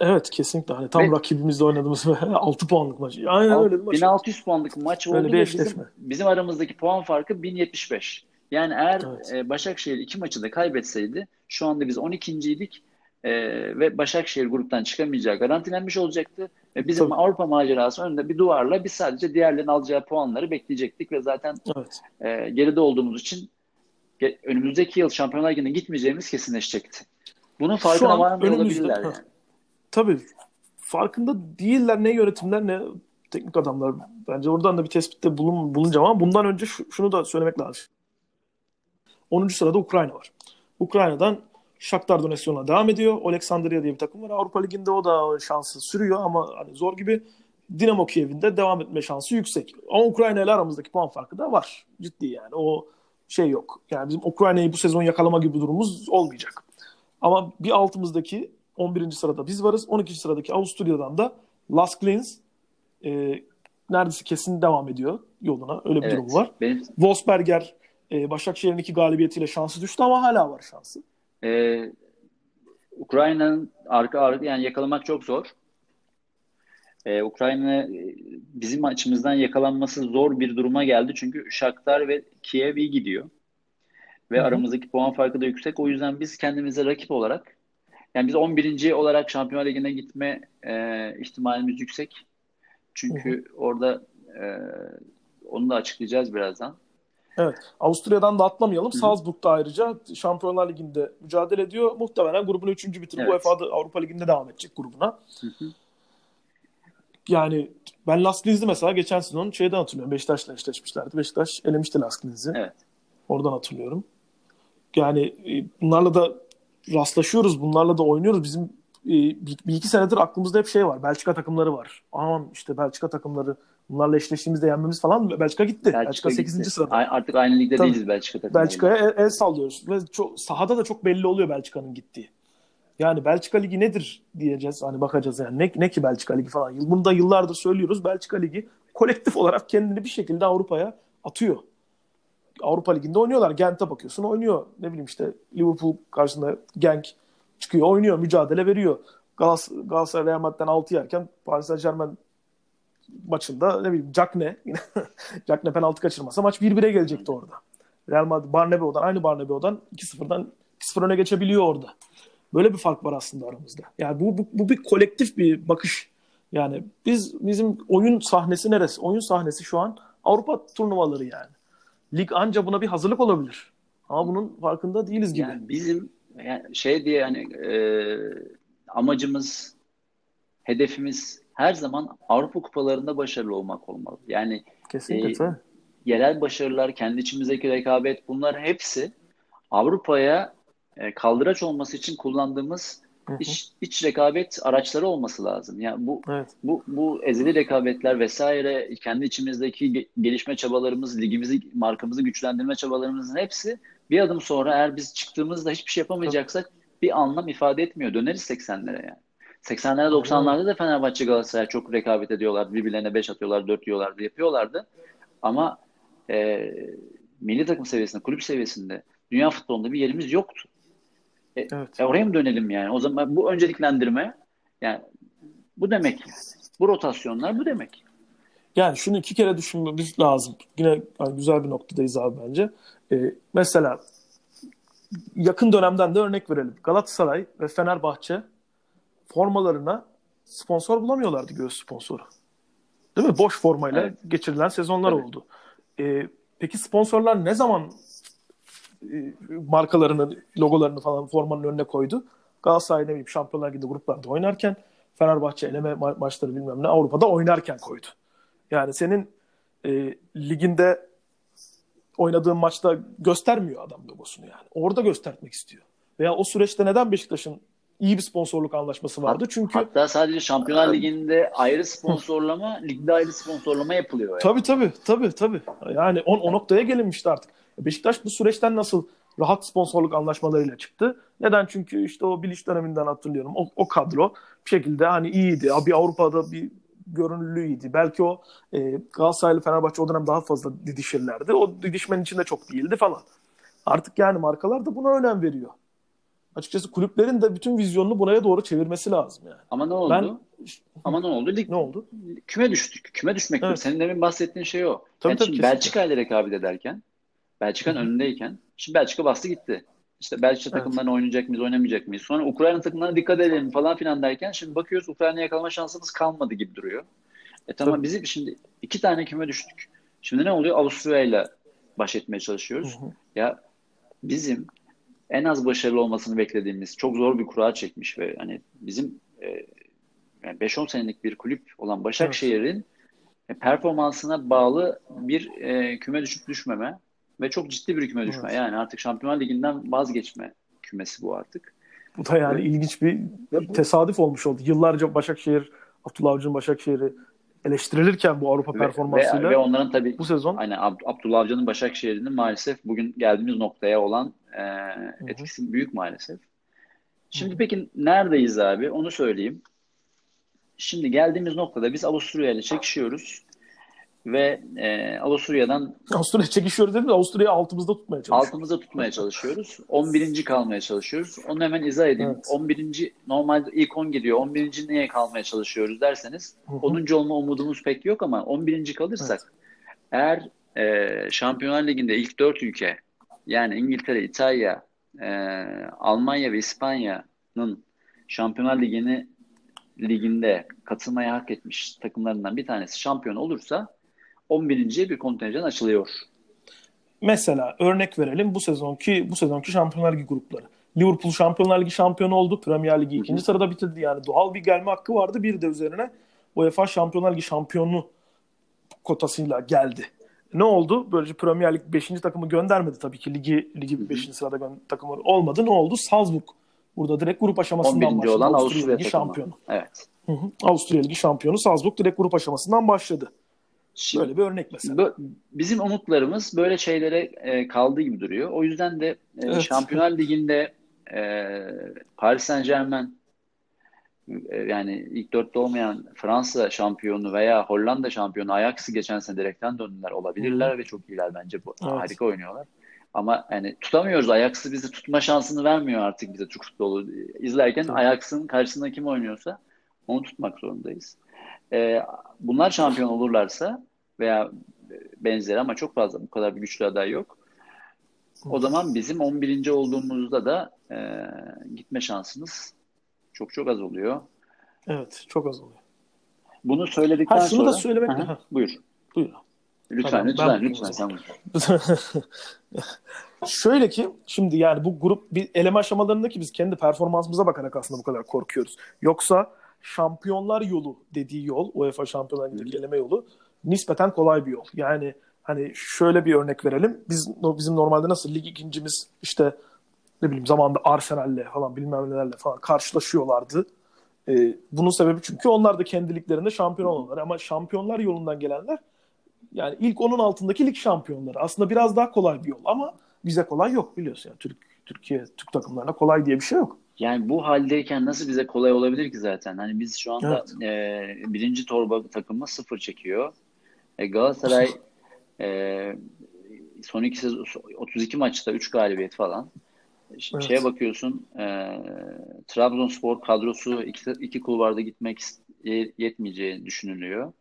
Evet kesinlikle. Hani tam Ve- rakibimizle oynadığımız 6 puanlık maç. Aynen öyle bir maç. 1600 puanlık maç oldu Öyle bir bizim, bizim aramızdaki puan farkı 1075. Yani eğer Evet. e, Başakşehir iki maçı da kaybetseydi şu anda biz 12.ydik e, ve Başakşehir gruptan çıkamayacağı garantilenmiş olacaktı. Ve bizim Tabii. Avrupa macerası önünde bir duvarla biz sadece diğerlerinin alacağı puanları bekleyecektik ve zaten Evet. e, geride olduğumuz için önümüzdeki yıl Şampiyonlar Ligi'ne gitmeyeceğimiz kesinleşecekti. Bunun farkına varmıyor olabilirler yani. Tabii farkında değiller ne yönetimler ne teknik adamlar. Bence oradan da bir tespitte bulun, bulunacağım ama bundan önce şu- şunu da söylemek lazım. 10. sırada Ukrayna var. Ukrayna'dan Shakhtar Donetsk yoluna devam ediyor. Oleksandria diye bir takım var. Avrupa Ligi'nde o da şansı sürüyor ama hani zor gibi. Dinamo Kiev'in de devam etme şansı yüksek. Ama Ukrayna ile aramızdaki puan farkı da var. Ciddi yani. O şey yok. Yani bizim Ukrayna'yı bu sezon yakalama gibi durumumuz olmayacak. Ama bir altımızdaki 11. sırada biz varız. 12. sıradaki Avusturya'dan da Las Klins e, neredeyse kesin devam ediyor yoluna. Öyle bir Evet. durum var. Benim Wolfsberger e, Başakşehir'in iki galibiyetiyle şansı düştü ama hala var şansı. Ee, Ukrayna'nın arka arka yani yakalamak çok zor. Ee, Ukrayna e, bizim açımızdan yakalanması zor bir duruma geldi. Çünkü Shakhtar ve Kiev iyi gidiyor. Ve Hı hı. aramızdaki puan farkı da yüksek. O yüzden biz kendimize rakip olarak yani biz 11. olarak Şampiyonlar Ligi'ne gitme e, ihtimalimiz yüksek. Çünkü orada e, onu da açıklayacağız birazdan. Evet. Avusturya'dan da atlamayalım. Hı hı. Salzburg'da ayrıca Şampiyonlar Ligi'nde mücadele ediyor. Muhtemelen grubunu üçüncü bitirip Evet. UEFA'da Avrupa Ligi'nde devam edecek grubuna. Hı hı. Yani Ben Las Linz'i mesela geçen sezon şeyden hatırlıyorum. Beşiktaş'la eşleşmişlerdi. Beşiktaş elemişti Las Linz'i. Evet. Oradan hatırlıyorum. Yani e, bunlarla da rastlaşıyoruz. Bunlarla da oynuyoruz. Bizim e, bir, bir iki senedir aklımızda hep şey var. Belçika takımları var. Aman işte Belçika takımları bunlarla eşleştiğimizde yenmemiz falan. Belçika gitti. Belçika, Belçika 8. gitti. sırada. Artık aynı ligde Tabii. değiliz Belçika takımları. Belçika'ya el, el sallıyoruz. Ve çok, sahada da çok belli oluyor Belçika'nın gittiği. Yani Belçika Ligi nedir diyeceğiz. Hani bakacağız yani. Ne, ne ki Belçika Ligi falan. Bunu da yıllardır söylüyoruz. Belçika Ligi kolektif olarak kendini bir şekilde Avrupa'ya atıyor. Avrupa Ligi'nde oynuyorlar. Gent'e bakıyorsun oynuyor. Ne bileyim işte Liverpool karşısında Genk çıkıyor oynuyor. Mücadele veriyor. Galatasaray Real Madrid'den 6 yerken Paris Saint Germain maçında ne bileyim Cakne Cakne penaltı kaçırmasa maç 1-1'e gelecekti orada. Real Madrid Barnebeo'dan aynı Barnebeo'dan 2-0'dan 2-0 öne geçebiliyor orada. Böyle bir fark var aslında aramızda. Yani bu, bu, bu bir kolektif bir bakış. Yani biz bizim oyun sahnesi neresi? Oyun sahnesi şu an Avrupa turnuvaları yani. Lig anca buna bir hazırlık olabilir. Ama bunun farkında değiliz gibi. Yani bizim yani şey diye hani e, amacımız, hedefimiz her zaman Avrupa kupalarında başarılı olmak olmalı. Yani Kesinlikle. E, yerel başarılar, kendi içimizdeki rekabet bunlar hepsi Avrupa'ya e, kaldıraç olması için kullandığımız iç, iç rekabet araçları olması lazım. Yani bu evet. bu bu ezeli rekabetler vesaire kendi içimizdeki gelişme çabalarımız, ligimizi, markamızı güçlendirme çabalarımızın hepsi bir adım sonra eğer biz çıktığımızda hiçbir şey yapamayacaksak bir anlam ifade etmiyor. Döneriz 80'lere yani. 80'lere 90'larda da Fenerbahçe Galatasaray çok rekabet ediyorlar. Birbirlerine 5 atıyorlar, 4 yiyorlardı, yapıyorlardı. Ama e, milli takım seviyesinde, kulüp seviyesinde dünya futbolunda bir yerimiz yoktu. E, evet. E, oraya mı dönelim yani? O zaman bu önceliklendirme yani bu demek. Bu rotasyonlar bu demek. Yani şunu iki kere düşünmemiz lazım. Yine yani güzel bir noktadayız abi bence. Ee, mesela yakın dönemden de örnek verelim. Galatasaray ve Fenerbahçe formalarına sponsor bulamıyorlardı göğüs sponsoru. Değil mi? Boş formayla evet. geçirilen sezonlar evet. oldu. Ee, peki sponsorlar ne zaman markalarını, logolarını falan formanın önüne koydu. Galatasaray ne bileyim Şampiyonlar Ligi'nde gruplarda oynarken Fenerbahçe eleme ma- maçları bilmem ne Avrupa'da oynarken koydu. Yani senin e, liginde oynadığın maçta göstermiyor adam logosunu yani. Orada göstermek istiyor. Veya o süreçte neden Beşiktaş'ın iyi bir sponsorluk anlaşması vardı. Çünkü hatta sadece Şampiyonlar Ligi'nde ayrı sponsorlama, ligde ayrı sponsorlama yapılıyor. Yani. Tabii tabii tabii tabii. Yani o, o noktaya gelinmişti artık. Beşiktaş bu süreçten nasıl rahat sponsorluk anlaşmalarıyla çıktı. Neden? Çünkü işte o biliş döneminden hatırlıyorum. O, o kadro bir şekilde hani iyiydi. Bir Avrupa'da bir görünürlüğüydü. Belki o e, Galatasaraylı Fenerbahçe o dönem daha fazla didişirlerdi. O didişmenin içinde çok değildi falan. Artık yani markalar da buna önem veriyor. Açıkçası kulüplerin de bütün vizyonunu buraya doğru çevirmesi lazım yani. Ama ne oldu? Ben... Ama ne oldu? Lig... Ne oldu? Küme düştük. Küme düşmek. Evet. Senin demin bahsettiğin şey o. Tabii, yani tabii, şimdi Belçika ile rekabet ederken Belçika'nın önündeyken şimdi Belçika bastı gitti. İşte Belçika evet. takımlarına oynayacak mıyız, oynamayacak mıyız? Sonra Ukrayna takımlarına dikkat edelim falan filan derken şimdi bakıyoruz Ukrayna'ya yakalama şansımız kalmadı gibi duruyor. E tamam Tabii. bizim şimdi iki tane küme düştük. Şimdi ne oluyor? Avusturya ile baş etmeye çalışıyoruz. Hı hı. Ya bizim en az başarılı olmasını beklediğimiz çok zor bir kura çekmiş ve hani bizim e, yani 5-10 senelik bir kulüp olan Başakşehir'in evet. performansına bağlı bir e, küme düşüp düşmeme ve çok ciddi bir küme düşme. Evet. Yani artık Şampiyonlar Ligi'nden vazgeçme kümesi bu artık. Bu da yani evet. ilginç bir tesadüf olmuş oldu. Yıllarca Başakşehir, Abdullah Avcı'nın Başakşehir'i eleştirilirken bu Avrupa ve, performansıyla ve, ve onların tabii bu sezon hani Ab- Abdullah Avcı'nın Başakşehir'inin maalesef bugün geldiğimiz noktaya olan e, etkisi Hı-hı. büyük maalesef. Şimdi Hı-hı. peki neredeyiz abi? Onu söyleyeyim. Şimdi geldiğimiz noktada biz Avusturya ile çekişiyoruz ve e, Avusturya'dan Avusturya çekişiyoruz dedim de Avusturya'yı altımızda tutmaya çalışıyoruz. Altımızda tutmaya çalışıyoruz. 11. kalmaya çalışıyoruz. Onu hemen izah edeyim. Evet. 11. normalde ilk 10 gidiyor. 11. niye kalmaya çalışıyoruz derseniz hı hı. 10. olma umudumuz pek yok ama 11. kalırsak evet. eğer e, Şampiyonlar Ligi'nde ilk 4 ülke yani İngiltere, İtalya, e, Almanya ve İspanya'nın Şampiyonlar Ligi'ni liginde katılmaya hak etmiş takımlarından bir tanesi şampiyon olursa 11. bir kontenjan açılıyor. Mesela örnek verelim bu sezonki bu sezonki Şampiyonlar Ligi grupları. Liverpool Şampiyonlar Ligi şampiyonu oldu. Premier Ligi ikinci sırada bitirdi yani. Doğal bir gelme hakkı vardı. Bir de üzerine UEFA Şampiyonlar Ligi şampiyonu kotasıyla geldi. Ne oldu? Böylece Premier Lig 5. takımı göndermedi tabii ki. Ligi ligi 5. sırada gö- takımı olmadı. Ne oldu? Salzburg burada direkt grup aşamasından 11. başladı. olan Avusturya Avusturya Ligi takımı. şampiyonu. Evet. Hı hı. Avusturya Ligi şampiyonu Salzburg direkt grup aşamasından başladı. Şimdi Böyle bir örnek mesela. bö- bizim umutlarımız böyle şeylere e, kaldığı gibi duruyor. O yüzden de e, Evet. Şampiyonlar Ligi'nde e, Paris Saint-Germain e, yani ilk dörtte olmayan Fransa şampiyonu veya Hollanda şampiyonu Ajax'ı geçen sene direkten döndüler olabilirler ve çok iyiler bence. Bu, Evet. Harika oynuyorlar. Ama yani tutamıyoruz. Ajax'ı bize tutma şansını vermiyor artık bize Türk futbolu. İzlerken Tabii. Ajax'ın karşısında kim oynuyorsa onu tutmak zorundayız. Ee, bunlar şampiyon olurlarsa veya benzeri ama çok fazla bu kadar bir güçlü aday yok. O zaman bizim 11. olduğumuzda da e, gitme şansımız çok çok az oluyor. Evet, çok az oluyor. Bunu söyledikten Ha, şunu sonra da söylemek- Aha. buyur. Buyur. Lütfen Tamam, ben lütfen o lütfen sen. Şöyle ki şimdi yani bu grup bir eleme aşamalarındaki biz kendi performansımıza bakarak aslında bu kadar korkuyoruz. Yoksa şampiyonlar yolu dediği yol, UEFA Şampiyonlar Ligi'ndeki eleme yolu nispeten kolay bir yol. Yani hani şöyle bir örnek verelim. Biz bizim normalde nasıl lig ikincimiz işte ne bileyim zamanında Arsenal'le falan bilmem nelerle falan karşılaşıyorlardı. Ee, bunun sebebi çünkü onlar da kendi liglerinde şampiyon olanlar ama şampiyonlar yolundan gelenler yani ilk onun altındaki lig şampiyonları. Aslında biraz daha kolay bir yol ama bize kolay yok biliyorsun. Yani Türk Türkiye Türk takımlarına kolay diye bir şey yok. Yani bu haldeyken nasıl bize kolay olabilir ki zaten? Hani biz şu anda e, birinci torba takımı sıfır çekiyor. E, Galatasaray e, son iki sezon 32 maçta 3 galibiyet falan. Ş- Evet. Şeye bakıyorsun e, Trabzonspor kadrosu iki, iki kulvarda gitmek yetmeyeceği düşünülüyor.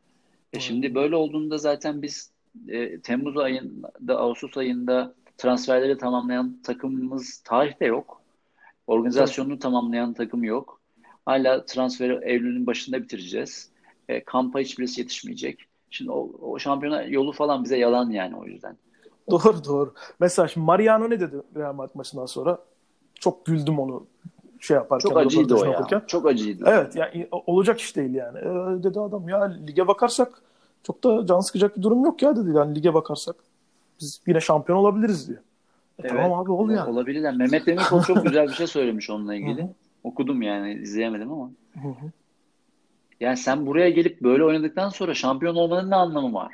E şimdi böyle olduğunda zaten biz e, Temmuz ayında, Ağustos ayında transferleri tamamlayan takımımız tarihte yok. Organizasyonunu tamamlayan takım yok. Hala transferi Eylül'ün başında bitireceğiz. E, kampa hiçbirisi yetişmeyecek. Şimdi o, o şampiyona yolu falan bize yalan yani o yüzden. Doğru doğru. Mesela şimdi Mariano ne dedi Real Madrid maçından sonra? Çok güldüm onu şey yaparken. Çok acıydı o ya. okurken. Çok acıydı. Evet yani olacak iş değil yani. Ee, dedi adam ya lige bakarsak çok da can sıkacak bir durum yok ya dedi. Yani lige bakarsak biz yine şampiyon olabiliriz diyor. E, Evet. Tamam abi ol yani. Olabilirler. Mehmet Demirkol çok güzel bir şey söylemiş onunla ilgili. Okudum yani izleyemedim ama. Hı hı. Yani sen buraya gelip böyle oynadıktan sonra şampiyon olmanın ne anlamı var?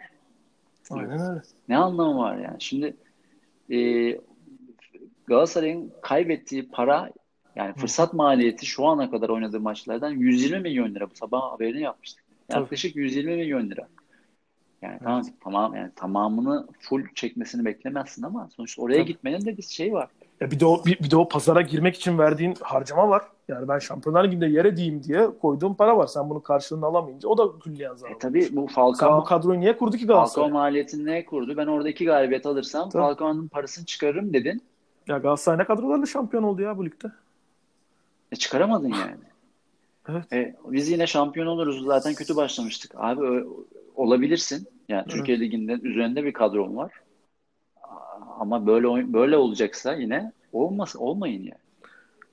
Aynen öyle. Ne anlamı var yani? Şimdi e, Galatasaray'ın kaybettiği para yani fırsat maliyeti şu ana kadar oynadığı maçlardan 120 milyon lira. Bu sabah haberini yapmıştık. Tabii. Yaklaşık 120 milyon lira. Yani tamam, tamam yani tamamını full çekmesini beklemezsin ama sonuçta oraya Tabii. gitmenin de bir şey var. Ya bir de o bir, bir de o pazara girmek için verdiğin harcama var. Yani ben Şampiyonlar Ligi'nde yer edeyim diye koyduğum para var. Sen bunun karşılığını alamayınca o da külliyen zarar. E tabii bu Sen bu Falcao, kadroyu niye kurdu ki Falcao Galatasaray? maliyetini ne kurdu? Ben orada iki galibiyet alırsam Tabii. Falcao'nun parasını çıkarırım dedin. Ya Galatasaray ne kadrolarla şampiyon oldu ya bu ligde? E çıkaramadın yani. Evet. E, biz yine şampiyon oluruz. Zaten kötü başlamıştık. Abi olabilirsin. Yani Türkiye Ligi'nde üzerinde bir kadron var. Ama böyle böyle olacaksa yine olmaz olmayın yani.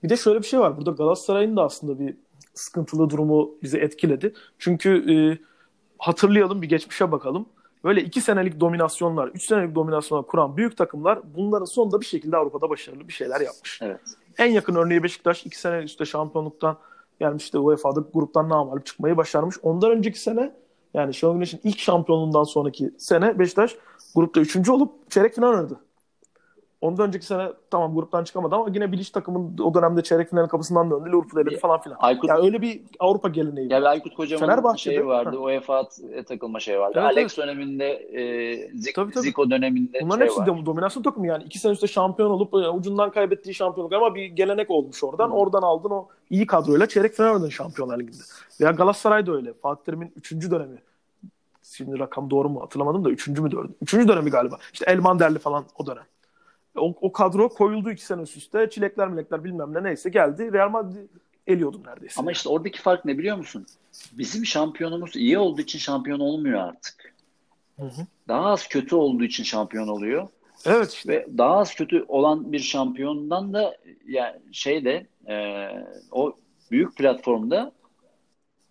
Bir de şöyle bir şey var. Burada Galatasaray'ın da aslında bir sıkıntılı durumu bizi etkiledi. Çünkü e, hatırlayalım bir geçmişe bakalım. Böyle iki senelik dominasyonlar, üç senelik dominasyonlar kuran büyük takımlar bunların sonunda bir şekilde Avrupa'da başarılı bir şeyler yapmış. Evet. En yakın örneği Beşiktaş iki sene üstte şampiyonluktan gelmişti UEFA'da gruptan namalip çıkmayı başarmış. Ondan önceki sene yani Şenol Güneş'in ilk şampiyonluğundan sonraki sene Beşiktaş grupta üçüncü olup çeyrek final oynadı. Ondan önceki sene tamam gruptan çıkamadı ama yine Bilic takımın o dönemde çeyrek finalin kapısından döndü. Liverpool eledi falan filan. Aykut Yani öyle bir Avrupa geleneği ya bir Aykut Kocaman'ın şeyi vardı. UEFA takılma şey vardı. Evet, Alex döneminde e, Zik- Tabii, tabii. Zico döneminde Bunların şey hepsi var. de dominasyon takımı yani. iki sene üstte şampiyon olup e, ucundan kaybettiği şampiyonluk ama bir gelenek olmuş oradan. Hı. Oradan aldın o iyi kadroyla çeyrek final oynadın Şampiyonlar Ligi'nde. Veya Galatasaray da öyle. Fatih Terim'in üçüncü dönemi. Şimdi rakam doğru mu hatırlamadım da üçüncü mü dördüncü? Üçüncü dönemi galiba. İşte Elmanderli falan o dönem. O, o kadro koyuldu iki sene üst üste. Çilekler milekler bilmem ne neyse geldi. Real Madrid eliyordum neredeyse. Ama işte oradaki fark ne biliyor musun? Bizim şampiyonumuz iyi olduğu için şampiyon olmuyor artık. Hı hı. Daha az kötü olduğu için şampiyon oluyor. Evet işte. Ve daha az kötü olan bir şampiyondan da yani şey de e, o büyük platformda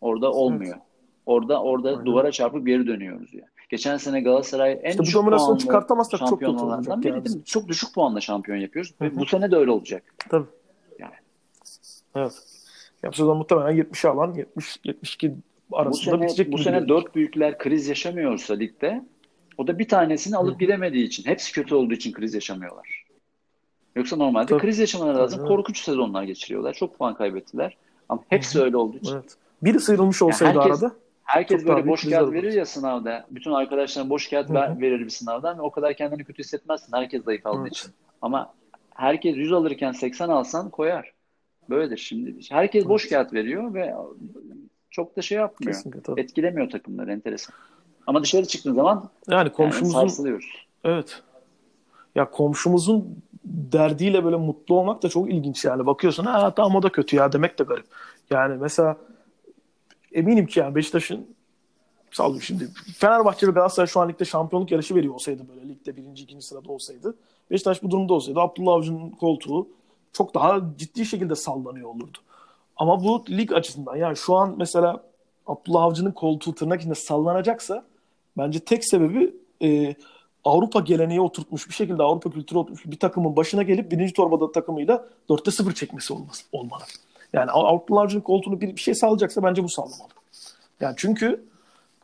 orada olmuyor. Orada orada Aynen. duvara çarpıp geri dönüyoruz yani. Geçen sene Galatasaray en İşte bu düşük dominasyonu puanlı çıkartamazsak çok kötü olacak biri yani. Çok düşük puanla şampiyon yapıyoruz. Hı Ve hı. bu sene de öyle olacak. Tabii. Yani. Evet. Ya bu sezon muhtemelen 70'e alan 70 72 Bu arasında sene, bitecek bu sene dört büyükler kriz yaşamıyorsa ligde o da bir tanesini alıp gidemediği için. Hepsi kötü olduğu için kriz yaşamıyorlar. Yoksa normalde Tabii. kriz yaşamaları lazım. Tabii. Korkunç sezonlar geçiriyorlar. Çok puan kaybettiler. Ama hepsi öyle olduğu için. Evet. Biri sıyrılmış olsaydı herkes- arada Herkes Çok böyle boş kağıt verir ya sınavda. Bütün arkadaşlarına boş kağıt ver- verir bir sınavdan ve o kadar kendini kötü hissetmezsin. Herkes zayıf aldığı Evet. için. Ama herkes 100 alırken 80 alsan koyar. Böyledir şimdi. Herkes boş kağıt veriyor ve çok da şey yapmıyor. kesinlikle. Etkilemiyor takımları enteresan. Ama dışarı çıktığın zaman Yani yani komşumuzun sarsılıyoruz. evet. Ya komşumuzun derdiyle böyle mutlu olmak da çok ilginç yani. Bakıyorsun ha tamam o da kötü ya demek de garip. Yani mesela eminim ki yani Beşiktaş'ın sallıyorum şimdi Fenerbahçe ve Galatasaray şu an ligde şampiyonluk yarışı veriyor olsaydı böyle ligde birinci ikinci sırada olsaydı Beşiktaş bu durumda olsaydı Abdullah Avcı'nın koltuğu çok daha ciddi şekilde sallanıyor olurdu. Ama bu lig açısından yani şu an mesela Abdullah Avcı'nın koltuğu tırnak içinde sallanacaksa bence tek sebebi e, Avrupa geleneği oturtmuş bir şekilde Avrupa kültürü oturtmuş bir takımın başına gelip birinci torbada takımıyla 4'te 0 çekmesi olması, olmalı. Yani Avcı'nın koltuğunu bir, bir şey sağlayacaksa bence bu sağlamalı. Yani çünkü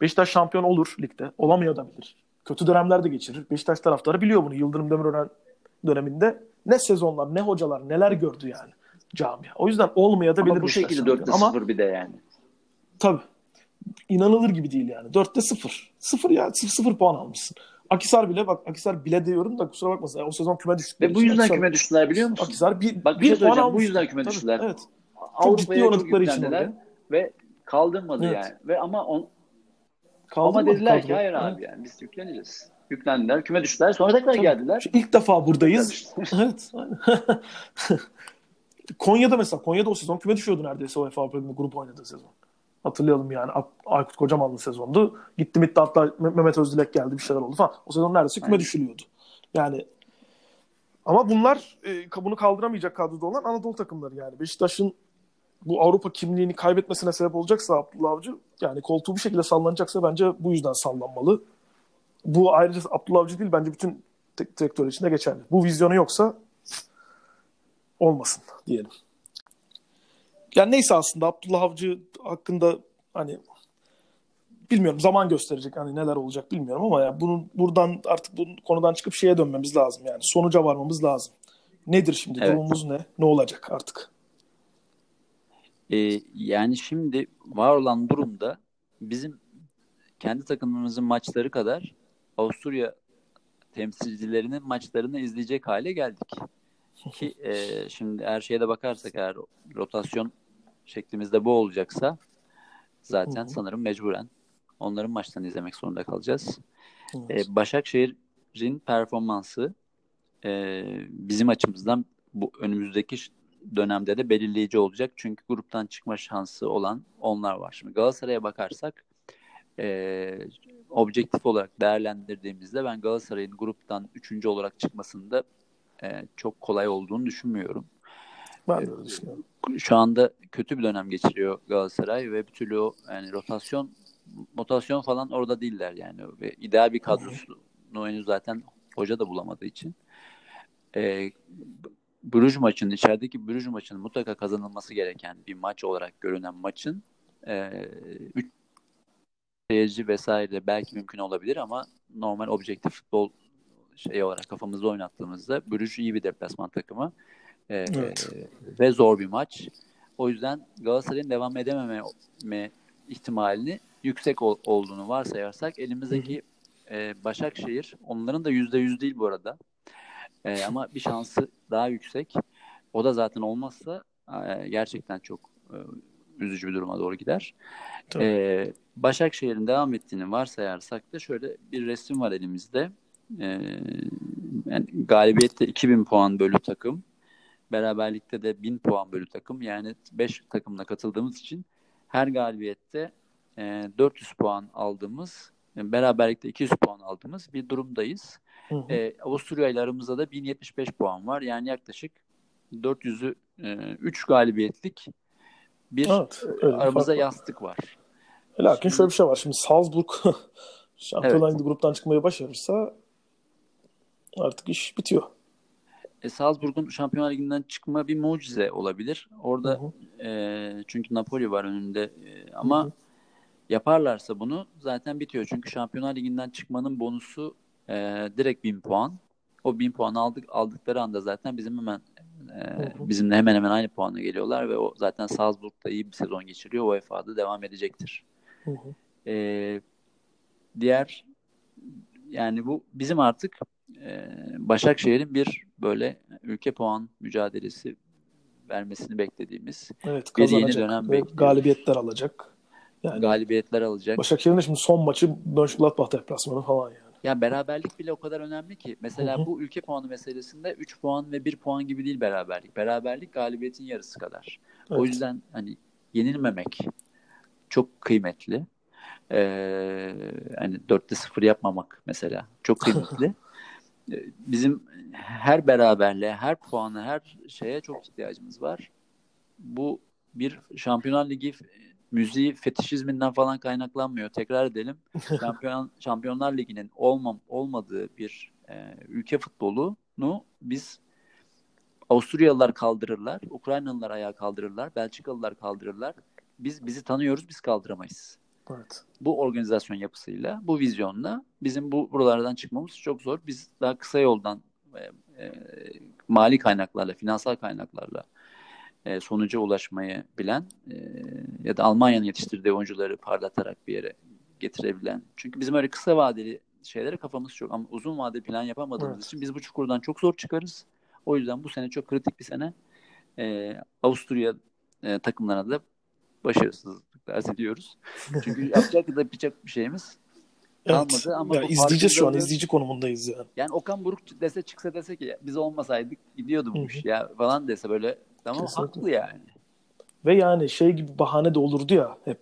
Beşiktaş şampiyon olur ligde. Olamıyor da bilir. Kötü dönemler de geçirir. Beşiktaş taraftarı biliyor bunu. Yıldırım Demirören döneminde ne sezonlar, ne hocalar, neler gördü yani camia. O yüzden olmaya da bilir. Ama bu Beşiktaş şekilde şampiyon. 4'te Ama 0 bir de yani. tabii inanılır gibi değil yani. 4'te 0. 0 ya 0, 0 puan almışsın. Akisar bile bak Akisar bile diyorum da kusura bakmasın. O sezon küme düştükleri Ve bu yüzden Akhisar- küme düştüler biliyor musun? Akisar bir, Bak bir bir şey puan söyleyeceğim. Bu almış. yüzden küme Tabii, düştüler. Evet. Çok oynadıkları için oraya. ve kaldırmadı Evet. yani. Ve ama on, Kaldı ama dediler Kaldı. ki hayır Evet. abi yani biz yükleneceğiz. Yüklendiler, küme düştüler. Sonra tekrar Tabii. geldiler. Şu İlk defa buradayız. Evet. Konya'da mesela Konya'da o sezon küme düşüyordu neredeyse UEFA Avrupa grup oynadığı sezon. Hatırlayalım yani Aykut Kocamanlı sezondu. Gitti mitti hatta Me- Mehmet Özdilek geldi bir şeyler oldu falan. O sezon neredeyse küme Aynen. düşülüyordu. Yani ama bunlar e, bunu kaldıramayacak kadroda olan Anadolu takımları yani. Beşiktaş'ın bu Avrupa kimliğini kaybetmesine sebep olacaksa Abdullah Avcı yani koltuğu bir şekilde sallanacaksa bence bu yüzden sallanmalı. Bu ayrıca Abdullah Avcı değil bence bütün direktör için de geçerli. Bu vizyonu yoksa olmasın diyelim. Yani neyse aslında Abdullah Avcı hakkında hani bilmiyorum zaman gösterecek hani neler olacak bilmiyorum ama ya bunun buradan artık bu konudan çıkıp şeye dönmemiz lazım yani sonuca varmamız lazım. Nedir şimdi Evet. durumumuz ne? Ne olacak artık? Ee, yani şimdi var olan durumda bizim kendi takımımızın maçları kadar Avusturya temsilcilerinin maçlarını izleyecek hale geldik. Ki e, şimdi her şeye de bakarsak eğer rotasyon şeklimizde bu olacaksa zaten Hı hı. sanırım mecburen onların maçlarını izlemek zorunda kalacağız. Evet. E, Başakşehir'in performansı e, bizim açımızdan bu önümüzdeki dönemde de belirleyici olacak. Çünkü gruptan çıkma şansı olan onlar var. Şimdi Galatasaray'a bakarsak e, objektif olarak değerlendirdiğimizde ben Galatasaray'ın gruptan üçüncü olarak çıkmasında e, çok kolay olduğunu düşünmüyorum. Ben de düşünüyorum. Şu anda kötü bir dönem geçiriyor Galatasaray ve bir türlü o yani rotasyon rotasyon falan orada değiller yani ve ideal bir kadrosunu henüz zaten hoca da bulamadığı için e, Bruges maçının içerideki Bruges maçının mutlaka kazanılması gereken bir maç olarak görünen maçın e, üç seyirci vesaire belki mümkün olabilir ama normal objektif futbol şey olarak kafamızda oynattığımızda Bruges iyi bir deplasman takımı E, Evet. ve zor bir maç. O yüzden Galatasaray'ın devam edememe me- ihtimalini yüksek ol- olduğunu varsayarsak elimizdeki e, Başakşehir onların da yüzde yüz değil bu arada. E, ama bir şansı daha yüksek. O da zaten olmazsa e, gerçekten çok e, üzücü bir duruma doğru gider. Tabii. E, Başakşehir'in devam ettiğini varsayarsak da şöyle bir resim var elimizde. E, yani galibiyette 2000 puan bölü takım. Beraberlikte de 1000 puan bölü takım. Yani 5 takımla katıldığımız için her galibiyette e, 400 puan aldığımız, e, beraberlikte 200 puan aldığımız bir durumdayız. Hı hı. E, Avusturya ile aramızda da 1075 puan var. Yani yaklaşık 400'ü e, 3 galibiyetlik bir Evet, aramızda var. yastık var. Lakin şöyle bir şey var. Şimdi Salzburg Şampiyonlar Ligi gruptan çıkmayı başarırsa artık iş bitiyor. E, Salzburg'un Şampiyonlar Ligi'nden çıkma bir mucize olabilir. Orada Hı hı. e, çünkü Napoli var önünde E, ama Hı hı. yaparlarsa bunu zaten bitiyor. Çünkü Şampiyonlar Ligi'nden çıkmanın bonusu e, direkt 1000 puan. O 1000 puan aldık aldıkları anda zaten bizim hemen e, bizimle hemen hemen aynı puana geliyorlar ve o zaten Salzburg'da iyi bir sezon geçiriyor. UEFA'da devam edecektir. Hı hı. E, diğer yani bu bizim artık e, Başakşehir'in bir böyle ülke puan mücadelesi vermesini beklediğimiz Evet Bir yeni dönem bekliyoruz. galibiyetler alacak. Yani galibiyetler alacak. Başakşehir'in şimdi son maçı Mönchengladbach deplasmanı falan yani. Ya beraberlik bile o kadar önemli ki. Mesela Hı hı. bu ülke puanı meselesinde 3 puan ve 1 puan gibi değil beraberlik. Beraberlik galibiyetin yarısı kadar. O Evet. yüzden hani yenilmemek çok kıymetli. Ee, hani 4'te 0 yapmamak mesela çok kıymetli. Ee, Bizim her beraberliğe, her puana, her şeye çok ihtiyacımız var. Bu bir Şampiyonlar Ligi müziği fetişizminden falan kaynaklanmıyor. Tekrar edelim. Şampiyon, Şampiyonlar Ligi'nin olmam, olmadığı bir e, ülke futbolunu biz Avusturyalılar kaldırırlar, Ukraynalılar ayağa kaldırırlar, Belçikalılar kaldırırlar. Biz bizi tanıyoruz, biz kaldıramayız. Evet. Bu organizasyon yapısıyla, bu vizyonla bizim bu buralardan çıkmamız çok zor. Biz daha kısa yoldan e, e, mali kaynaklarla, finansal kaynaklarla e, sonuca ulaşmayı bilen e, ya da Almanya'nın yetiştirdiği oyuncuları parlatarak bir yere getirebilen. Çünkü bizim öyle kısa vadeli şeylere kafamız çok ama uzun vadeli plan yapamadığımız Evet. için biz bu çukurdan çok zor çıkarız. O yüzden bu sene çok kritik bir sene. E, Avusturya e, takımlarına da başarısızlıklar diliyoruz. Çünkü yapacak da yapacak bir şeyimiz Evet. kalmadı ama ya izleyeceğiz şu an. farkındalığı- izleyici konumundayız yani. yani Okan Buruk dese çıksa dese ki biz olmasaydık gidiyordu bu iş ya falan dese böyle tamam Kesinlikle. haklı yani. Ve yani şey gibi bahane de olurdu ya hep.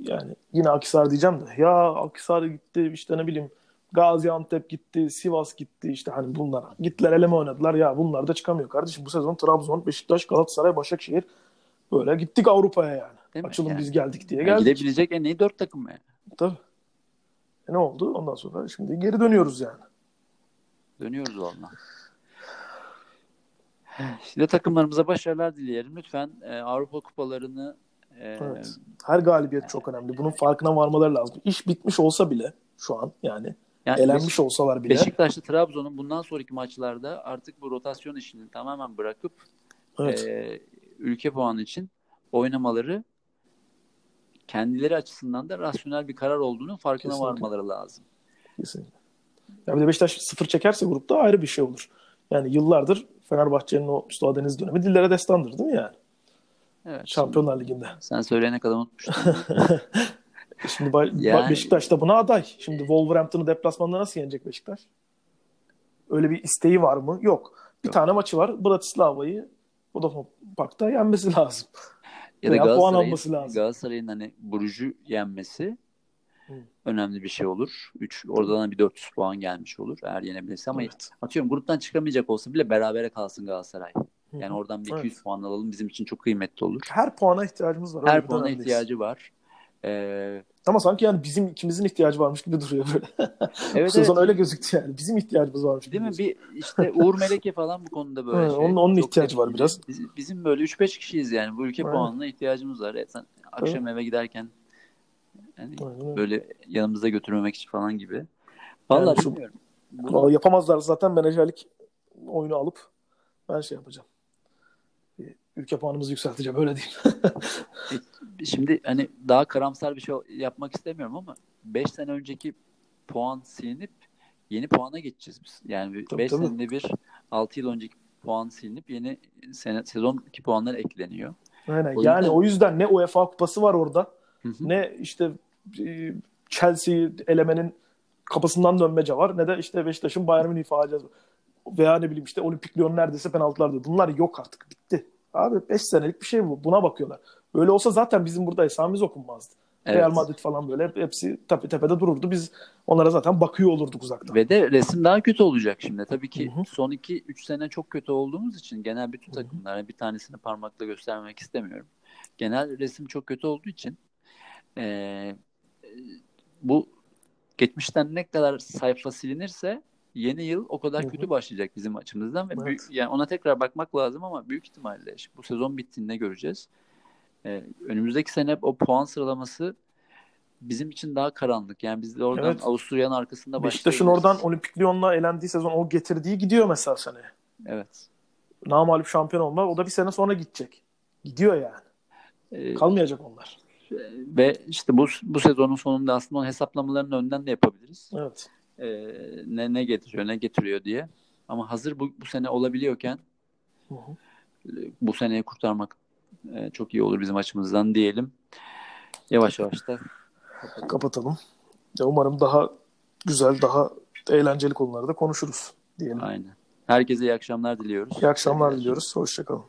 Yani yine Akhisar diyeceğim de. Ya Akhisar gitti işte ne bileyim Gaziantep gitti, Sivas gitti işte hani bunlar. Gittiler eleme oynadılar. Ya bunlar da çıkamıyor kardeşim. Bu sezon Trabzon, Beşiktaş, Galatasaray, Başakşehir böyle gittik Avrupa'ya yani. Değil? Açılın Yani- biz geldik diye Yani geldik. gidebilecek en iyi dört takım yani. Tabii. E ne oldu? Ondan sonra şimdi geri dönüyoruz yani. Dönüyoruz valla. Şimdi takımlarımıza başarılar dileyelim. Lütfen e, Avrupa kupalarını e, Evet. Her galibiyet çok önemli. Bunun farkına varmaları lazım. İş bitmiş olsa bile şu an yani yani elenmiş olsalar bile. Beşiktaş'ta Trabzon'un bundan sonraki maçlarda artık bu rotasyon işini tamamen bırakıp Evet. e, ülke puanı için oynamaları kendileri açısından da rasyonel bir karar olduğunu farkına Kesinlikle. varmaları lazım. Kesinlikle. Ya bir de Beşiktaş sıfır çekerse grupta ayrı bir şey olur. Yani yıllardır Fenerbahçe'nin o Mustafa Deniz dönemi dillere destandır değil mi yani? Evet. Şampiyonlar Ligi'nde. Sen söyleyene kadar unutmuştum. Şimdi Ba- Yani- Beşiktaş da buna aday. Şimdi Wolverhampton'ı deplasmanda nasıl yenecek Beşiktaş? Öyle bir isteği var mı? Yok. Bir Yok. tane maçı var. Bratislava'yı Vodafone Park'ta yenmesi lazım. ya da Galatasaray'ın, lazım. Galatasaray'ın hani Bruges'ü yenmesi. Önemli bir şey olur. 3 oradan bir 400 puan gelmiş olur eğer yenebilirse ama Evet. atıyorum gruptan çıkamayacak olsa bile berabere kalsın Galatasaray. Yani oradan bir Evet. 200 puan alalım bizim için çok kıymetli olur. Her puana ihtiyacımız var. Her Öyle puana dönemdeyiz. ihtiyacı var. Ee, Ama sanki yani bizim ikimizin ihtiyacı varmış gibi duruyor böyle. Evet sezon evet. öyle gözüktü yani. Bizim ihtiyacımız varmış. Değil mi? gibi. Bir işte Uğur Meleke falan bu konuda böyle Ha, şey. onun- onun Çok ihtiyacı var biraz. Biz- bizim böyle 3-5 kişiyiz yani. Bu ülke Aynen. puanına ihtiyacımız var. Evet, sen akşam eve giderken yani Aynen böyle yanımızda götürmemek için falan gibi. Vallahi Yani şu- bilmiyorum. Bunu- yapamazlar zaten menajerlik oyunu alıp ben şey yapacağım. Ülke puanımızı yükselteceğim öyle diyeyim. Şimdi hani daha karamsar bir şey yapmak istemiyorum ama 5 sene önceki puan silinip yeni puana geçeceğiz biz. Yani Tabii, 5 tabii. senede bir 6 yıl önceki puan silinip yeni sene, sezonki puanlar ekleniyor. Aynen. O yani yüzden- o yüzden ne UEFA kupası var orada Hı hı. ne işte e, Chelsea elemenin kapısından dönmece var ne de işte Beşiktaş'ın Bayern Münih faciası. Veya ne bileyim işte Olimpik Lyon neredeyse penaltılarda. Bunlar yok artık. Bitti. Abi 5 senelik bir şey bu. Buna bakıyorlar. Böyle olsa zaten bizim burada esamemiz okunmazdı. Evet. Real Madrid falan böyle hep- hepsi tepe tepede dururdu. Biz onlara zaten bakıyor olurduk uzaktan. Ve de resim daha kötü olacak şimdi. Tabii ki Hı hı. son 2-3 sene çok kötü olduğumuz için genel bütün takımlar bir tanesini parmakla göstermek istemiyorum. Genel resim çok kötü olduğu için e, bu geçmişten ne kadar sayfa silinirse yeni yıl o kadar Hı hı. kötü başlayacak bizim açımızdan ve Evet. büyük- yani ona tekrar bakmak lazım ama büyük ihtimalle bu sezon bittiğinde göreceğiz. Ee, önümüzdeki sene o puan sıralaması bizim için daha karanlık. Yani biz de oradan Evet. Avusturya'nın arkasında Beşiktaş'ın başlayabiliriz. oradan Olimpik Lyon'la elendiği sezon o getirdiği gidiyor mesela seneye. Evet. Namalip şampiyon olma o da bir sene sonra gidecek. Gidiyor yani. Ee, Kalmayacak onlar. Ve işte bu bu sezonun sonunda aslında onun hesaplamalarını önden de yapabiliriz. Evet. Ee, ne ne getiriyor, ne getiriyor diye. Ama hazır bu, bu sene olabiliyorken Hı hı. bu seneyi kurtarmak e, çok iyi olur bizim açımızdan diyelim. Yavaş yavaş da Kapatalım. Ya umarım daha güzel, daha eğlenceli konularda konuşuruz diyelim. aynen. Herkese iyi akşamlar diliyoruz. İyi akşamlar Sevgiler. diliyoruz. Hoşçakalın.